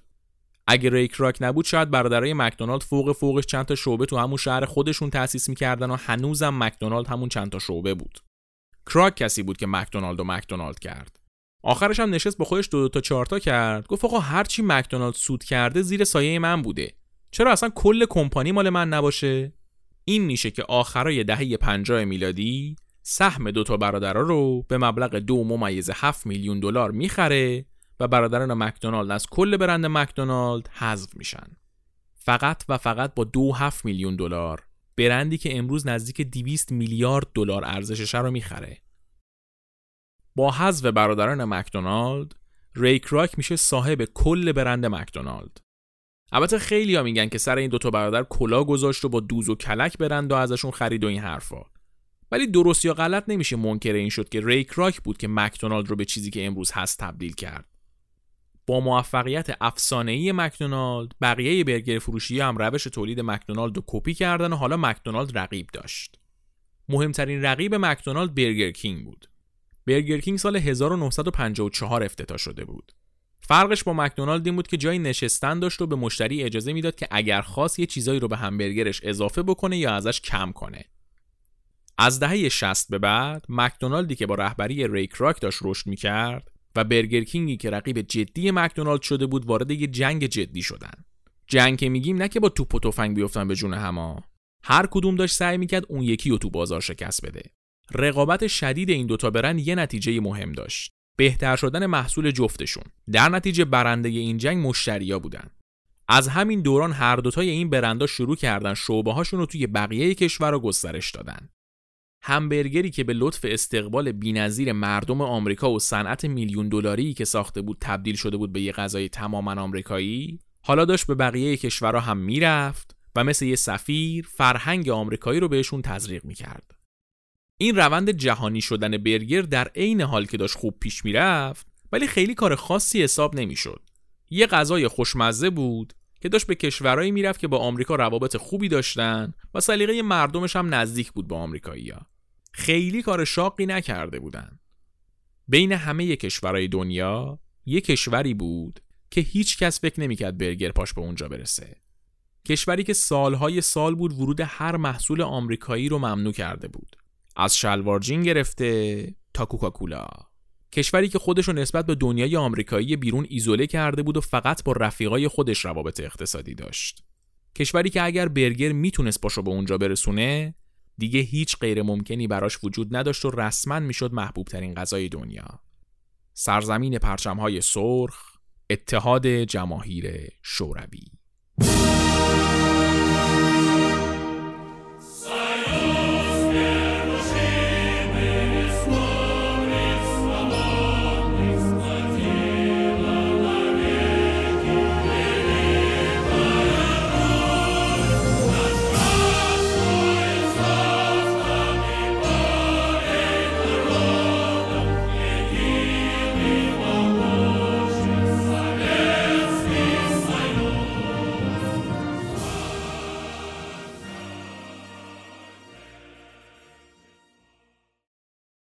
اگه ری کراک نبود شاید برادرای مکدونالد فوق فوقش چند تا شعبه تو همون شهر خودشون تأسیس می‌کردن و هنوزم مکدونالد همون چند تا شعبه بود. کراک کسی بود که مکدونالد و مکدونالد کرد. آخرش هم نشست با خودش دو, دو تا چهار تا کرد گفت آقا هرچی مکدونالد سود کرده زیر سایه من بوده چرا اصلا کل کمپانی مال من نباشه این میشه که آخرای دهه 50 میلادی سهم دو تا برادرها رو به مبلغ دو ممیز 7 میلیون دلار می‌خره و برادران مکدونالد از کل برند مکدونالد حذف میشن. فقط و فقط با دو هفت میلیون دلار برندی که امروز نزدیک 200 میلیارد دلار ارزشش رو می‌خره. با حذف برادران مکدونالد ریک راک میشه صاحب کل برند مکدونالد. البته خیلی ها میگن که سر این دوتا برادر کلا گذاشت و با دوز و کلک برند و ازشون خرید و این حرفا. ولی درست یا غلط نمیشه منکر این شد که ریک راک بود که مکدونالد رو به چیزی که امروز هست تبدیل کرد. با موفقیت افسانه‌ای مکدونالد بقیه برگر فروشی هم روش تولید مکدونالد رو کپی کردن و حالا مکدونالد رقیب داشت. مهمترین رقیب مکدونالد برگر کینگ بود. برگر کینگ سال 1954 افتتاح شده بود. فرقش با مکدونالد این بود که جای نشستن داشت و به مشتری اجازه می‌داد که اگر خواست یه چیزایی رو به همبرگرش اضافه بکنه یا ازش کم کنه. از دهه 60 به بعد مکدونالدی که با رهبری ریک راک داشت رشد می‌کرد و برگر کینگی که رقیب جدی مکدونالد شده بود وارد یه جنگ جدی شدن جنگ که میگیم نه که با توپ و تفنگ بیفتن به جون هما هر کدوم داشت سعی می‌کرد اون یکی رو تو بازار شکست بده رقابت شدید این دوتا برند یه نتیجه مهم داشت. بهتر شدن محصول جفتشون. در نتیجه برنده این جنگ مشتریا بودن. از همین دوران هر دوتای این برندا شروع کردن شعبه هاشون رو توی بقیه کشور رو گسترش دادن. همبرگری که به لطف استقبال بینظیر مردم آمریکا و صنعت میلیون دلاری که ساخته بود تبدیل شده بود به یه غذای تماما آمریکایی حالا داشت به بقیه کشورها هم می‌رفت و مثل یه سفیر فرهنگ آمریکایی رو بهشون تزریق می‌کرد. این روند جهانی شدن برگر در عین حال که داشت خوب پیش می‌رفت ولی خیلی کار خاصی حساب نمی‌شد. یه غذای خوشمزه بود که داشت به کشورهایی می‌رفت که با آمریکا روابط خوبی داشتن و سلیقه مردمش هم نزدیک بود با آمریکایی‌ها. خیلی کار شاقی نکرده بودن. بین همه کشورهای دنیا یه کشوری بود که هیچ کس فکر نمی‌کرد برگر پاش به اونجا برسه. کشوری که سالهای سال بود ورود هر محصول آمریکایی رو ممنوع کرده بود. از شلوارجین گرفته تا کوکاکولا. کشوری که خودش رو نسبت به دنیای آمریکایی بیرون ایزوله کرده بود و فقط با رفیقای خودش روابط اقتصادی داشت. کشوری که اگر برگر می‌تونست پاشو به اونجا برسونه دیگه هیچ غیر ممکنی براش وجود نداشت و رسما می‌شد محبوب ترین غذای دنیا. سرزمین پرچمهای سرخ، اتحاد جماهیر شوروی.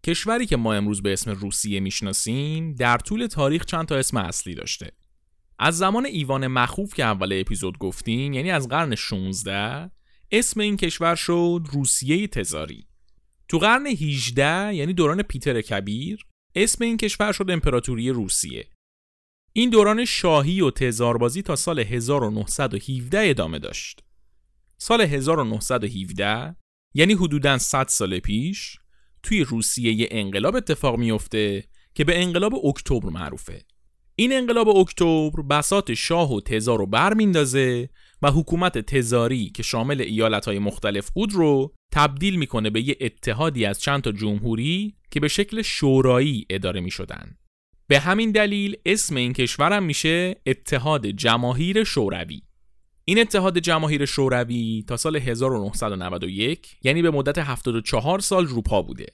کشوری که ما امروز به اسم روسیه می‌شناسیم در طول تاریخ چند تا اسم اصلی داشته. از زمان ایوان مخوف که اول اپیزود گفتیم یعنی از قرن 16 اسم این کشور شد روسیه تزاری. تو قرن 18 یعنی دوران پیتر کبیر اسم این کشور شد امپراتوری روسیه. این دوران شاهی و تزاربازی تا سال 1917 ادامه داشت. سال 1917 یعنی حدوداً 100 سال پیش توی روسیه یه انقلاب اتفاق میفته که به انقلاب اکتبر معروفه این انقلاب اکتبر بسات شاه و تزار رو بر میندازه و حکومت تزاری که شامل ایالتهای مختلف بود رو تبدیل می‌کنه به یه اتحادی از چند تا جمهوری که به شکل شورایی اداره می‌شدن. به همین دلیل اسم این کشورم میشه اتحاد جماهیر شوروی. این اتحاد جماهیر شوروی تا سال 1991 یعنی به مدت 74 سال روپا بوده.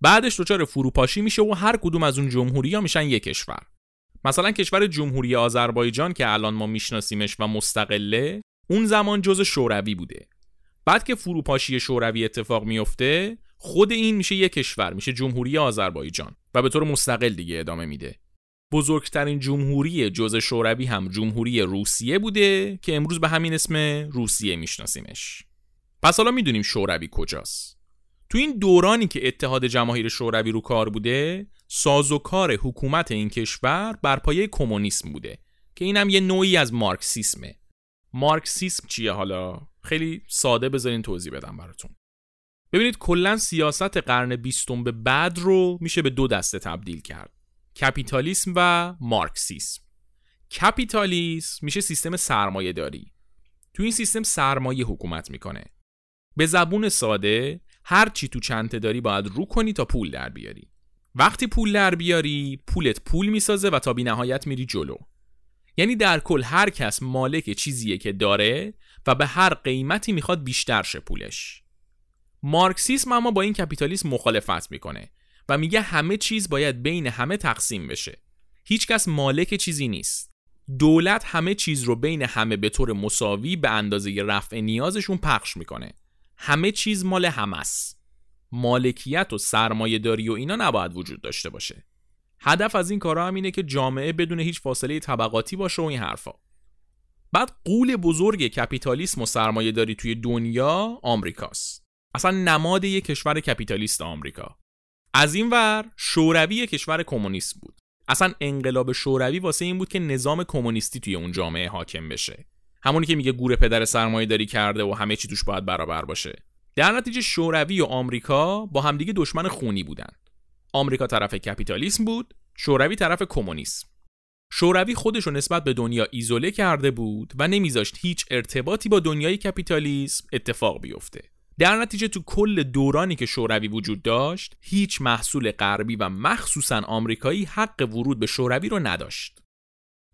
بعدش دچار فروپاشی میشه و هر کدوم از اون جمهوری ها میشن یک کشور. مثلا کشور جمهوری آذربایجان که الان ما میشناسیمش و مستقله اون زمان جز شوروی بوده بعد که فروپاشی شوروی اتفاق میفته خود این میشه یک کشور میشه جمهوری آذربایجان و به طور مستقل دیگه ادامه میده بزرگترین جمهوری جز شوروی هم جمهوری روسیه بوده که امروز به همین اسم روسیه میشناسیمش. پس حالا می‌دونیم شوروی کجاست. تو این دورانی که اتحاد جماهیر شوروی رو کار بوده سازوکار حکومت این کشور بر پایه کمونیسم بوده که اینم یه نوعی از مارکسیسمه. مارکسیسم چیه حالا؟ خیلی ساده بذارین توضیح بدم براتون. ببینید کلا سیاست قرن بیستم به بعد رو میشه به دو دسته تبدیل کرد. کپیتالیسم و مارکسیسم. کپیتالیسم میشه سیستم سرمایه داری تو این سیستم سرمایه حکومت می‌کنه. به زبون ساده هر چی تو چنته داری باید رو کنی تا پول در بیاری. وقتی پول در بیاری پولت پول می‌سازه و تا بی نهایت میری جلو. یعنی در کل هر کس مالک چیزیه که داره و به هر قیمتی می‌خواد بیشتر شه پولش. مارکسیسم اما با این کپیتالیسم مخالفت می‌کنه. و میگه همه چیز باید بین همه تقسیم بشه. هیچکس مالک چیزی نیست. دولت همه چیز رو بین همه به طور مساوی به اندازه رفع نیازشون پخش می‌کنه. همه چیز مال همه است مالکیت و سرمایه داری و اینا نباید وجود داشته باشه. هدف از این کارا هم اینه که جامعه بدون هیچ فاصله طبقاتی باشه و این حرفا. بعد قول بزرگ کپیتالیسم و سرمایه داری توی دنیا آمریکاست. اصلا نماد یک کشور کپیتالیست آمریکا. از این ور شوروی کشور کمونیست بود. اصلا انقلاب شوروی واسه این بود که نظام کمونیستی توی اون جامعه حاکم بشه. همونی که میگه گور پدر سرمایه داری کرده و همه چی توش باید برابر باشه. در نتیجه شوروی و آمریکا با همدیگه دشمن خونی بودن. آمریکا طرف کپیتالیسم بود شوروی طرف کمونیسم. شوروی خودش رو نسبت به دنیا ایزوله کرده بود و نمیذاشت هیچ ارتباطی با دنیای کپیتالیسم اتفاق بیفته. در نتیجه تو کل دورانی که شوروی وجود داشت هیچ محصول غربی و مخصوصا آمریکایی حق ورود به شوروی رو نداشت.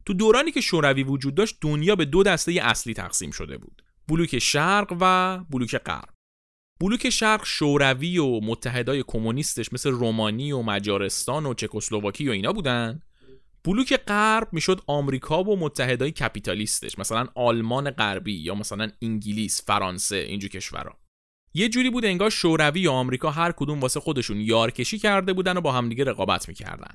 تو دورانی که شوروی وجود داشت دنیا به دو دسته اصلی تقسیم شده بود. بلوک شرق و بلوک غرب. بلوک شرق شوروی و متحدای کمونیستش مثل رومانی و مجارستان و چکسلواکی و اینا بودن. بلوک غرب می‌شد آمریکا و متحدای کپیتالیستش مثلا آلمان غربی یا مثلا انگلیس فرانسه اینجور کشورها یه جوری بود انگار شوروی و آمریکا هر کدوم واسه خودشون یارکشی کرده بودن و با همدیگه رقابت می‌کردن.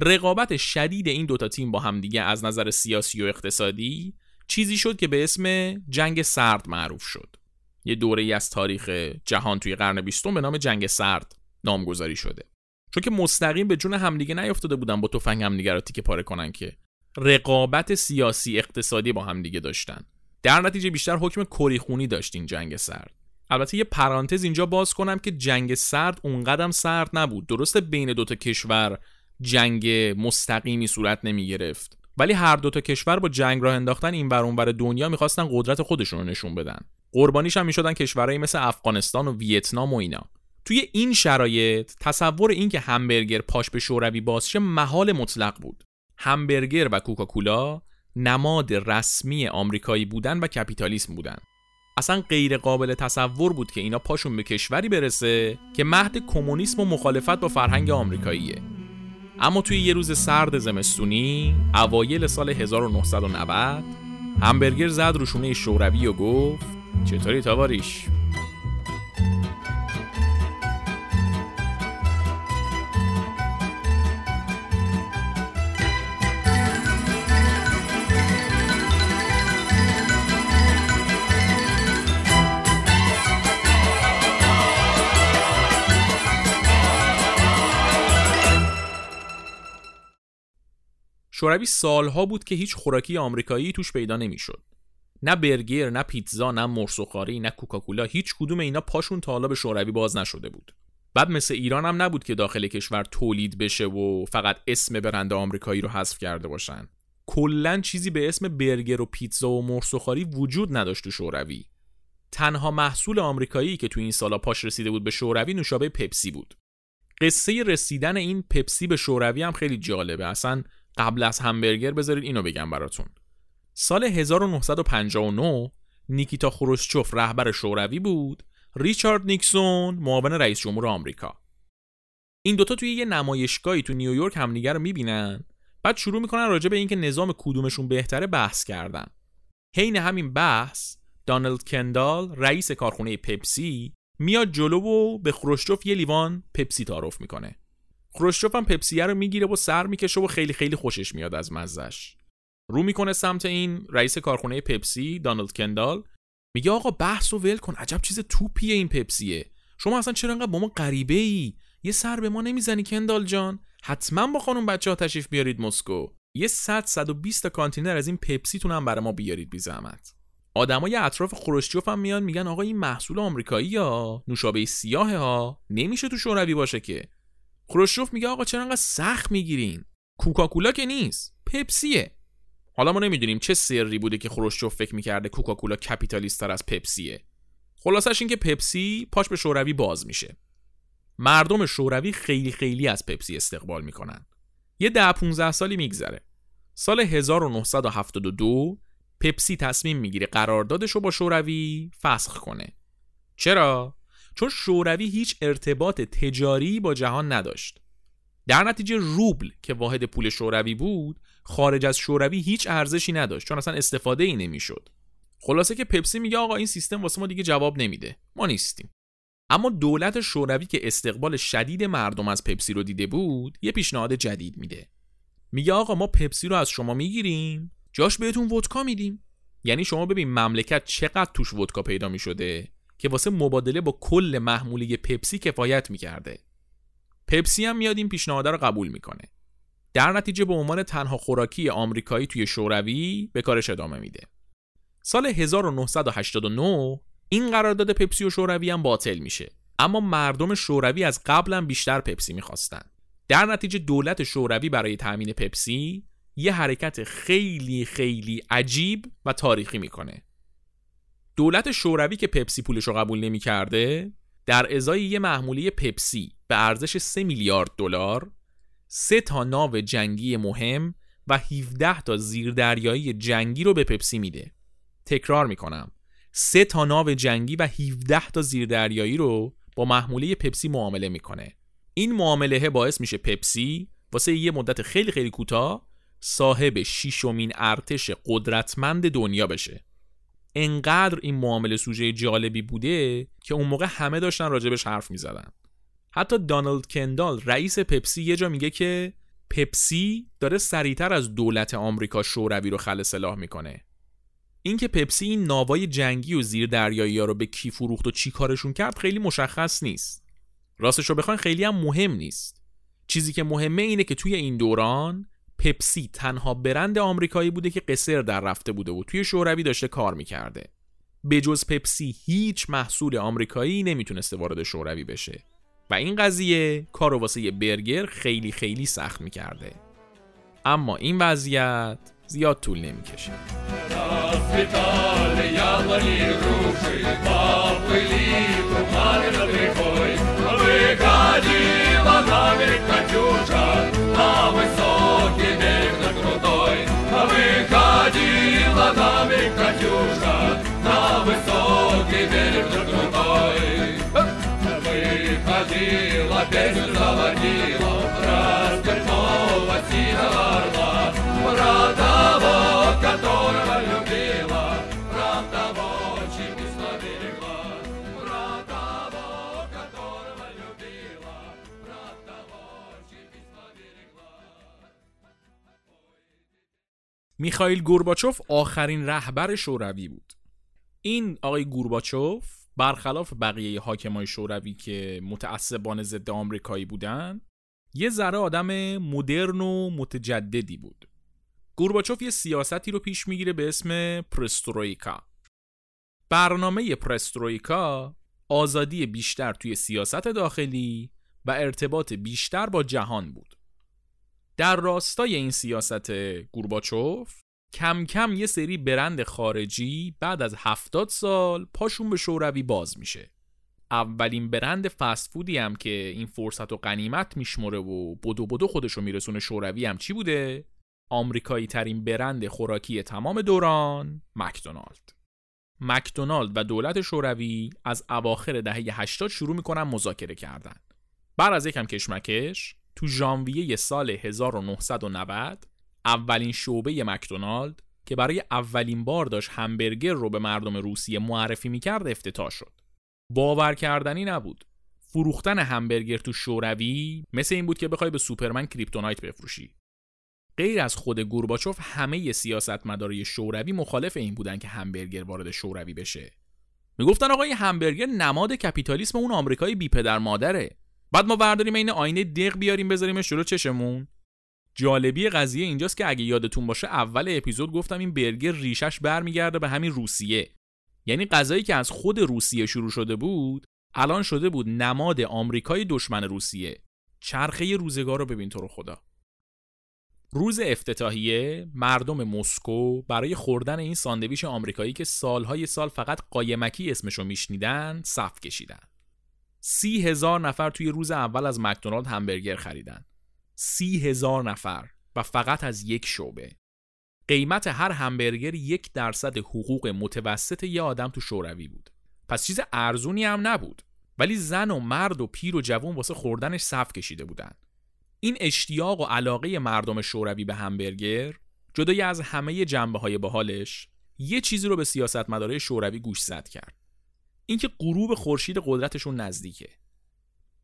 رقابت شدید این دوتا تیم با همدیگه از نظر سیاسی و اقتصادی چیزی شد که به اسم جنگ سرد معروف شد. یه دوره ای از تاریخ جهان توی قرن بیستم به نام جنگ سرد نامگذاری شده. چون که مستقیم به جون همدیگه نیافتاده بودن با تفنگ همدیگه رو تیکه پاره کنن که رقابت سیاسی اقتصادی با همدیگه داشتن. در نتیجه بیشتر حکم کریخونی داشت این جنگ سرد. البته یه پرانتز اینجا باز کنم که جنگ سرد اونقدر سرد نبود. درسته بین دوتا کشور جنگ مستقیمی صورت نمی گرفت ولی هر دوتا کشور با جنگ راه انداختن این ور دنیا می‌خواستن قدرت خودشون رو نشون بدن. قربانیش هم می‌شدن کشورهایی مثل افغانستان و ویتنام و اینا. توی این شرایط تصور این که همبرگر پاش به شوروی بازشه محال مطلق بود. همبرگر و کوکاکولا نماد رسمی آمریکایی بودن و کپیتالیسم بودن. اصلا غیر قابل تصور بود که اینا پاشون به کشوری برسه که مهد کمونیسم و مخالفت با فرهنگ آمریکاییه اما توی یه روز سرد زمستونی اوایل سال 1990 همبرگر زد روشونه شوروی و گفت چطوری تاواریش؟ شوروی سالها بود که هیچ خوراکی آمریکایی توش پیدا نمی‌شد. نه برگر، نه پیتزا، نه مرسوخاری، نه کوکاکولا هیچ کدوم اینا پاشون تا حالا به شوروی باز نشده بود. بعد مثل ایران هم نبود که داخل کشور تولید بشه و فقط اسم برند آمریکایی رو حذف کرده باشن. کلا چیزی به اسم برگر و پیتزا و مرسوخاری وجود نداشت تو شوروی. تنها محصول آمریکایی که تو این سالا پاش رسیده بود به شوروی نوشابه پپسی بود. قصه رسیدن این پپسی به شوروی هم خیلی جالبه. اصلا قبل از همبرگر بذارید اینو بگم براتون. سال 1959 نیکیتا خروشچوف رهبر شوروی بود ریچارد نیکسون معاون رئیس جمهور آمریکا. این دوتا توی یه نمایشگاهی تو نیویورک همدیگه رو می‌بینن بعد شروع می‌کنن راجع به اینکه نظام کدومشون بهتره بحث کردن. حین همین بحث دانالد کندال رئیس کارخونه پپسی میاد جلو و به خروشچوف یه لیوان پپسی تعارف می‌کنه. خروشچوف هم پپسیه رو می‌گیره و سر می‌کشه و خیلی خیلی خوشش میاد از مزش رو می‌کنه سمت این رئیس کارخونه پپسی دانالد کندال. میگه آقا بحث و ول کن. عجب چیز توپیه این پپسیه. شما اصلا چرا انقدر با ما غریبه ای یه سر به ما نمی‌زنی کندال جان. حتما با خانم بچه ها تشریف بیارید مسکو. یه 100 120 تا کانتینر از این پپسی تونم برای ما بیارید بی زحمت. آدمای اطراف خروشچوف هم میان میگن آقا این محصول آمریکایی ها نوشابه سیاه ها نمیشه تو شوروی باشه که. خروشچوف میگه آقا چرا انقدر سخت می‌گیرین؟ کوکاکولا که نیست پپسیه. حالا ما نمی‌دونیم چه سری بوده که خروشچوف فکر می‌کرده کوکاکولا کپیتالیستتر از پپسیه. خلاصش این که پپسی پاش به شوروی باز میشه. مردم شوروی خیلی خیلی از پپسی استقبال می‌کنن. یه ده 15 سالی میگذره. سال 1972 پپسی تصمیم می‌گیره قراردادش رو با شوروی فسخ کنه. چرا؟ چون شوروی هیچ ارتباط تجاری با جهان نداشت. در نتیجه روبل که واحد پول شوروی بود خارج از شوروی هیچ ارزشی نداشت چون اصلا استفاده ای نمی‌شد. خلاصه که پپسی میگه آقا این سیستم واسه ما دیگه جواب نمیده. ما نیستیم. اما دولت شوروی که استقبال شدید مردم از پپسی رو دیده بود یه پیشنهاد جدید میده. میگه آقا ما پپسی رو از شما می‌گیریم جاش بهتون ودکا میدیم. یعنی شما ببین مملکت چقدر توش ودکا پیدا می‌شده؟ که واسه مبادله با کل محموله پپسی کفایت می‌کرده. پپسی هم میاد این پیشنهاد رو قبول می‌کنه. در نتیجه به عنوان تنها خوراکی آمریکایی توی شوروی به کارش ادامه میده. سال 1989 این قرارداد پپسی و شوروی هم باطل میشه. اما مردم شوروی از قبلا بیشتر پپسی می‌خواستن. در نتیجه دولت شوروی برای تأمین پپسی یه حرکت خیلی خیلی عجیب و تاریخی می‌کنه. دولت شوروی که پپسی پولش رو قبول نمی‌کرده در ازای یه محموله پپسی به ارزش 3 میلیارد دلار سه تا ناو جنگی مهم و 17 تا زیردریایی جنگی رو به پپسی میده. تکرار می‌کنم. سه تا ناو جنگی و 17 تا زیردریایی رو با محموله پپسی معامله می‌کنه. این معامله باعث میشه پپسی واسه یه مدت خیلی خیلی کوتاه صاحب شیشمین ارتش قدرتمند دنیا بشه. انقدر این معامله سوژه جالبی بوده که اون موقع همه داشتن راجبش حرف می‌زدن. حتی دانالد کندال رئیس پپسی یه جا میگه که پپسی داره سریعتر از دولت آمریکا شوروی رو خل سلاح می‌کنه. اینکه پپسی این ناوای جنگی و زیر دریایی ها رو به کی فروخت و چی کارشون کرد خیلی مشخص نیست. راستش رو بخواین خیلی هم مهم نیست. چیزی که مهمه اینه که توی این دوران پپسی تنها برند آمریکایی بوده که قصر در رفته بوده و توی شوروی داشته کار می‌کرده. به جز پپسی هیچ محصول آمریکایی نمی‌تونسته وارد شوروی بشه. و این قضیه کار واسه برگر خیلی خیلی سخت می‌کرده. اما این وضعیت زیاد طول نمی‌کشه. нами Катюша на высокий берег другой. Выходила, э, песню заводила, میخائیل گورباچوف آخرین رهبر شوروی بود. این آقای گورباچوف برخلاف بقیه حاکمای شوروی که متعصبان ضد آمریکایی بودن یه ذره آدم مدرن و متجددی بود. گورباچوف یه سیاستی رو پیش می‌گیره به اسم پرسترویکا. برنامه پرسترویکا آزادی بیشتر توی سیاست داخلی و ارتباط بیشتر با جهان بود. در راستای این سیاست گورباچوف کم کم یه سری برند خارجی بعد از هفتاد سال پاشون به شوروی باز میشه. اولین برند فست فودی هم که این فرصت و قنیمت میشمره و بدو بدو خودشو میرسونه شوروی هم چی بوده؟ آمریکایی ترین برند خوراکی تمام دوران مکدونالد. مکدونالد و دولت شوروی از اواخر دهه 80 شروع می‌کنن مذاکره کردن. بعد از یکم کشمکش تو ژانویه سال 1990 اولین شعبه مکدونالد که برای اولین بار داشت همبرگر رو به مردم روسیه معرفی می‌کرد افتتاح شد. باور کردنی نبود. فروختن همبرگر تو شوروی مثل این بود که بخوای به سوپرمن کریپتونایت بفروشی. غیر از خود گورباچوف همه سیاستمدارای شوروی مخالف این بودن که همبرگر وارد شوروی بشه. می‌گفتن آقا این همبرگر نماد کپیتالیسم اون آمریکایی بی پدر مادره. بعد ما برداریم این آینه دق بیاریم بذاریمش جلو چشمون. جالبی قضیه اینجاست که اگه یادتون باشه اول اپیزود گفتم این برگر ریشش برمیگرده به همین روسیه. یعنی غذایی که از خود روسیه شروع شده بود الان شده بود نماد آمریکای دشمن روسیه. چرخه روزگار رو ببین تو رو خدا. روز افتتاحیه مردم مسکو برای خوردن این ساندویچ آمریکایی که سالهای سال فقط قایمکی اسمشو میشنیدن صف کشیدن. سی هزار نفر توی روز اول از مکدونالد همبرگر خریدن. سی هزار نفر و فقط از یک شعبه. قیمت هر همبرگر یک درصد حقوق متوسط یه آدم تو شوروی بود. پس چیز ارزونی هم نبود. ولی زن و مرد و پیر و جوون واسه خوردنش صف کشیده بودن. این اشتیاق و علاقه مردم شوروی به همبرگر جدای از همه جنبه های باحالش یه چیزی رو به سیاستمدارای شوروی گوش زد کرد. اینکه غروب خورشید قدرتشون نزدیکه.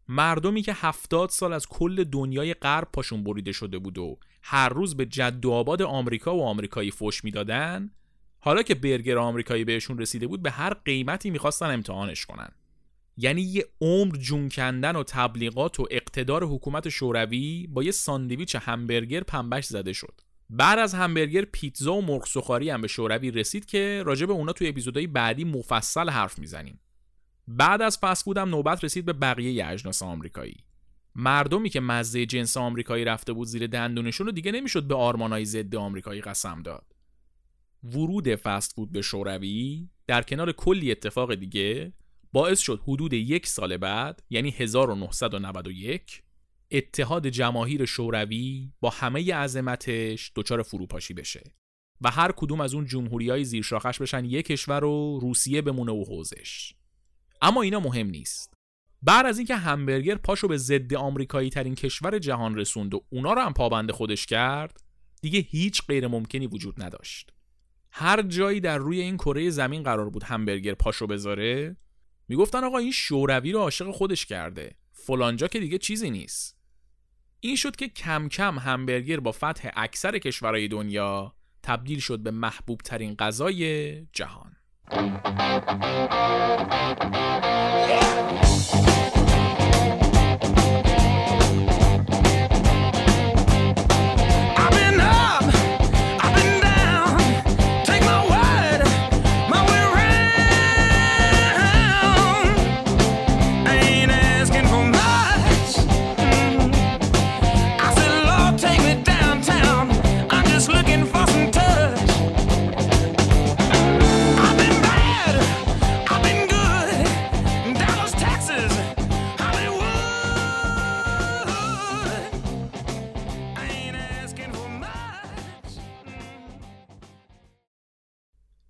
مردمی که هفتاد سال از کل دنیای غرب پاشون بریده شده بود و هر روز به جد و آباد آمریکا و آمریکایی فش می‌دادن حالا که برگر آمریکایی بهشون رسیده بود به هر قیمتی می‌خواستن امتحانش کنن. یعنی یه عمر جون کندن و تبلیغات و اقتدار حکومت شوروی با یه ساندویچ همبرگر پنبش زده شد. بعد از همبرگر پیتزا و مرغ سوخاری هم به شوروی رسید که راجع به اونا توی اپیزودهای بعدی مفصل حرف می‌زنیم. بعد از فست هم نوبت رسید به بقیه اجناس آمریکایی. مردمی که مزه جنس آمریکایی رفته بود زیر دندونشون رو دیگه نمی‌شد به آرمانای ضد آمریکایی قسم داد. ورود فست فود به شوروی در کنار کلی اتفاق دیگه باعث شد حدود یک سال بعد یعنی 1991 اتحاد جماهیر شوروی با همه عظمتش دچار فروپاشی بشه و هر کدوم از اون جمهوری های زیرشاخش بشن یک کشور و روسیه بمونه و حوزش. اما اینا مهم نیست. بعد از اینکه همبرگر پاشو به ضد آمریکایی ترین کشور جهان رسوند و اونا رو هم پابند خودش کرد دیگه هیچ غیر ممکنی وجود نداشت. هر جایی در روی این کره زمین قرار بود همبرگر پاشو بذاره می‌گفتن آقا این شوروی رو عاشق خودش کرده. فلانجا که دیگه چیزی نیست. این شد که کم کم همبرگر با فتح اکثر کشورهای دنیا تبدیل شد به محبوب ترین غذای جهان.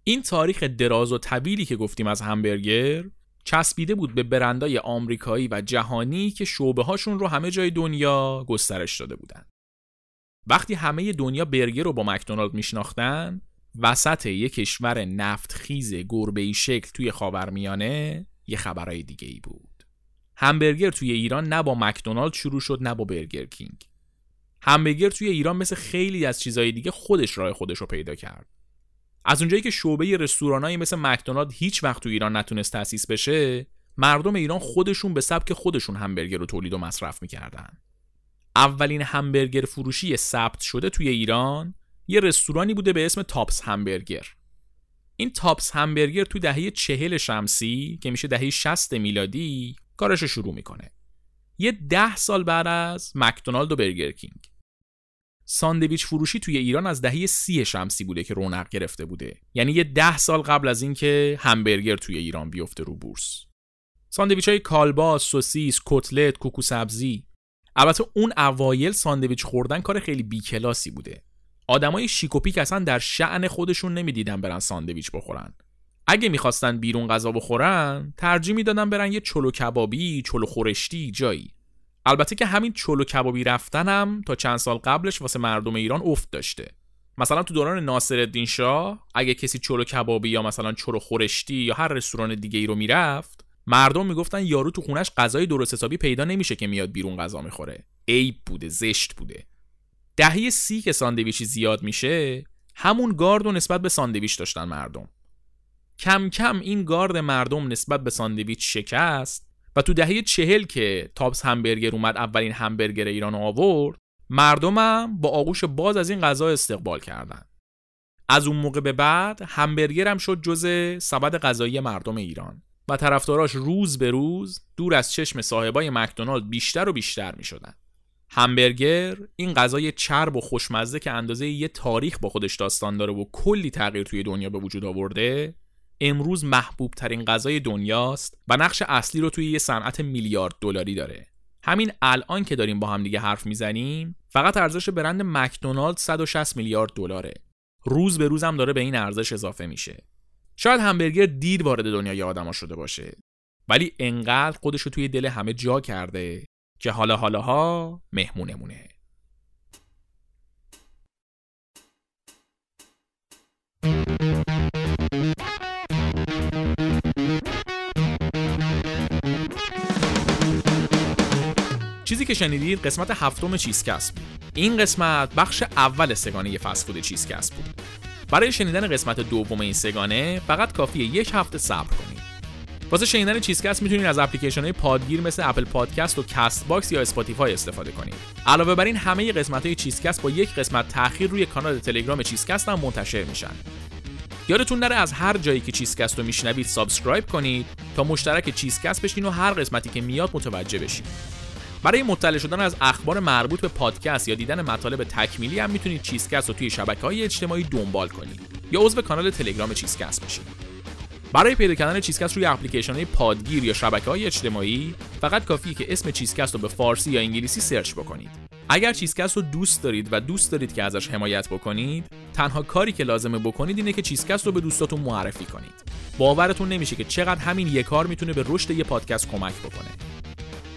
این تاریخ دراز و طویلی که گفتیم از همبرگر چسبیده بود به برندای آمریکایی و جهانی که شعبه هاشون رو همه جای دنیا گسترش داده بودن. وقتی همه دنیا برگر رو با مکدونالد میشناختن وسط یک کشور نفت خیز گربه شکل توی خاورمیانه یه خبرای دیگه ای بود. همبرگر توی ایران نه با مکدونالد شروع شد نه با برگر کینگ. همبرگر توی ایران مثل خیلی از چیزهای دیگه خودش راه خودش رو پیدا کرد. از اونجایی که شعبه رستورانایی مثل مکدونالد هیچ وقت تو ایران نتونست تأسیس بشه مردم ایران خودشون به سبک خودشون همبرگر رو تولید و مصرف می‌کردن. اولین همبرگر فروشی ثبت شده توی ایران یه رستورانی بوده به اسم تاپس همبرگر. این تاپس همبرگر تو دهه چهل شمسی که میشه دهه 60 میلادی کارش شروع می‌کنه. یه ده سال بعد از مکدونالد و برگر کینگ. ساندویچ فروشی توی ایران از دهه سی شمسی بوده که رونق گرفته بوده. یعنی یه ده سال قبل از اینکه همبرگر توی ایران بیفته رو بورس. ساندویچ های کالباس، سوسیس، کتلت، کوکو سبزی. البته اون اوایل ساندویچ خوردن کار خیلی بیکلاسی بوده. آدمای شیک‌وپیک اصلا در شأن خودشون نمی‌دیدن برن ساندویچ بخورن. اگه می‌خواستن بیرون غذا بخورن ترجیح می‌دادن برن یه چلو کبابی چلو خورشتی جایی. البته که همین چلو کبابی رفتنم تا چند سال قبلش واسه مردم ایران افت داشته. مثلا تو دوران ناصرالدین شاه اگه کسی چلو کبابی یا مثلا چلو خورشتی یا هر رستوران دیگه ای رو می‌رفت مردم می‌گفتن یارو تو خونش غذای درست حسابی پیدا نمیشه که میاد بیرون غذا می‌خوره. عیب بوده زشت بوده. دهه سی که ساندویچی زیاد میشه همون گارد و نسبت به ساندویچ داشتن مردم. کم کم این گارد مردم نسبت به ساندویچ شکست و تو دهه چهل که تابس همبرگر اومد اولین همبرگر ایران آورد مردمم با آغوش باز از این غذا استقبال کردن از اون موقع به بعد همبرگر هم شد جز سبد غذایی مردم ایران و طرفداراش روز به روز دور از چشم صاحبای مکدونالد بیشتر و بیشتر می شدن. همبرگر این غذای چرب و خوشمزه که اندازه یه تاریخ با خودش داستان داره و کلی تغییر توی دنیا به وجود آورده امروز محبوب ترین غذای دنیاست و نقش اصلی رو توی یه صنعت میلیارد دلاری داره. همین الان که داریم با هم دیگه حرف می‌زنیم فقط ارزش برند مکدونالد 160 میلیارد دلاره. روز به روز هم داره به این ارزش اضافه میشه. شاید همبرگر دیر وارد دنیای آدما شده باشه. ولی انقدر خودش رو توی دل همه جا کرده که حالا حالاها مهمونمونه. که شنیدید قسمت هفتم چیزکست بود این قسمت بخش اول سه‌گانه فست‌فود چیزکست بود. برای شنیدن قسمت دوم این سه‌گانه فقط کافیه یک هفته صبر کنید. واسه شنیدن چیزکست می‌تونید از اپلیکیشن های پادگیر مثل Apple Podcast و CastBox یا Spotify استفاده کنید. علاوه بر این همه قسمت های چیزکست با یک قسمت تاخیر روی کانال تلگرام چیزکست هم منتشر میشن. یادتون نره از هر جایی که چیزکست رو میشنوید subscribe کنید تا مشترک چیزکست بشین و هر قسمتی که میاد متوجه بشید. برای مطلع شدن از اخبار مربوط به پادکست یا دیدن مطالب تکمیلی هم می‌تونید چیزکست رو توی شبکه های اجتماعی دنبال کنید یا عضو کانال تلگرام چیزکست بشید برای پیدا کردن چیزکست روی اپلیکیشن های پادگیر یا شبکه های اجتماعی فقط کافیه که اسم چیزکست رو به فارسی یا انگلیسی search بکنید. اگر چیزکست رو دوست دارید و دوست دارید که ازش حمایت بکنید تنها کاری که لازمه بکنید اینه که چیزکست رو به دوستاتون معرفی کنید. باورتون نمیشه که چقدر همین یک کار می‌تونه به رشد یه پادکست کمک بکنه.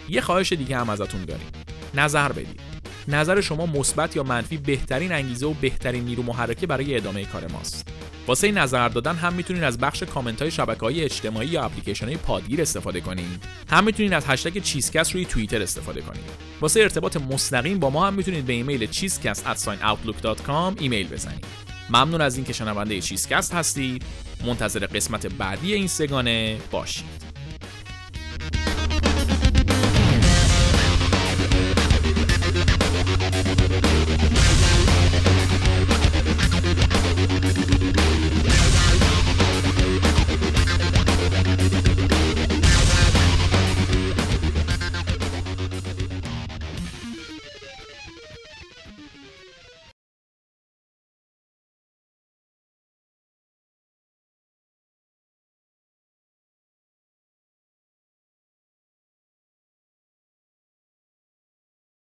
یه خواهش دیگه هم ازتون داریم. نظر بدید. نظر شما مثبت یا منفی بهترین انگیزه و بهترین نیرو محرکه برای ادامه کار ماست. واسه نظر دادن هم می‌تونید از بخش کامنت های شبکه های اجتماعی یا اپلیکیشن های پادگیر استفاده کنید هم می‌تونید از هشتگ چیزکست روی توییتر استفاده کنید واسه ارتباط مستقیم با ما هم می‌تونید به ایمیل cheesecast@outlook.com ایمیل بزنید. ممنون از اینکه شنونده چیزکست هستید. منتظر قسمت بعدی این سگانه باشید.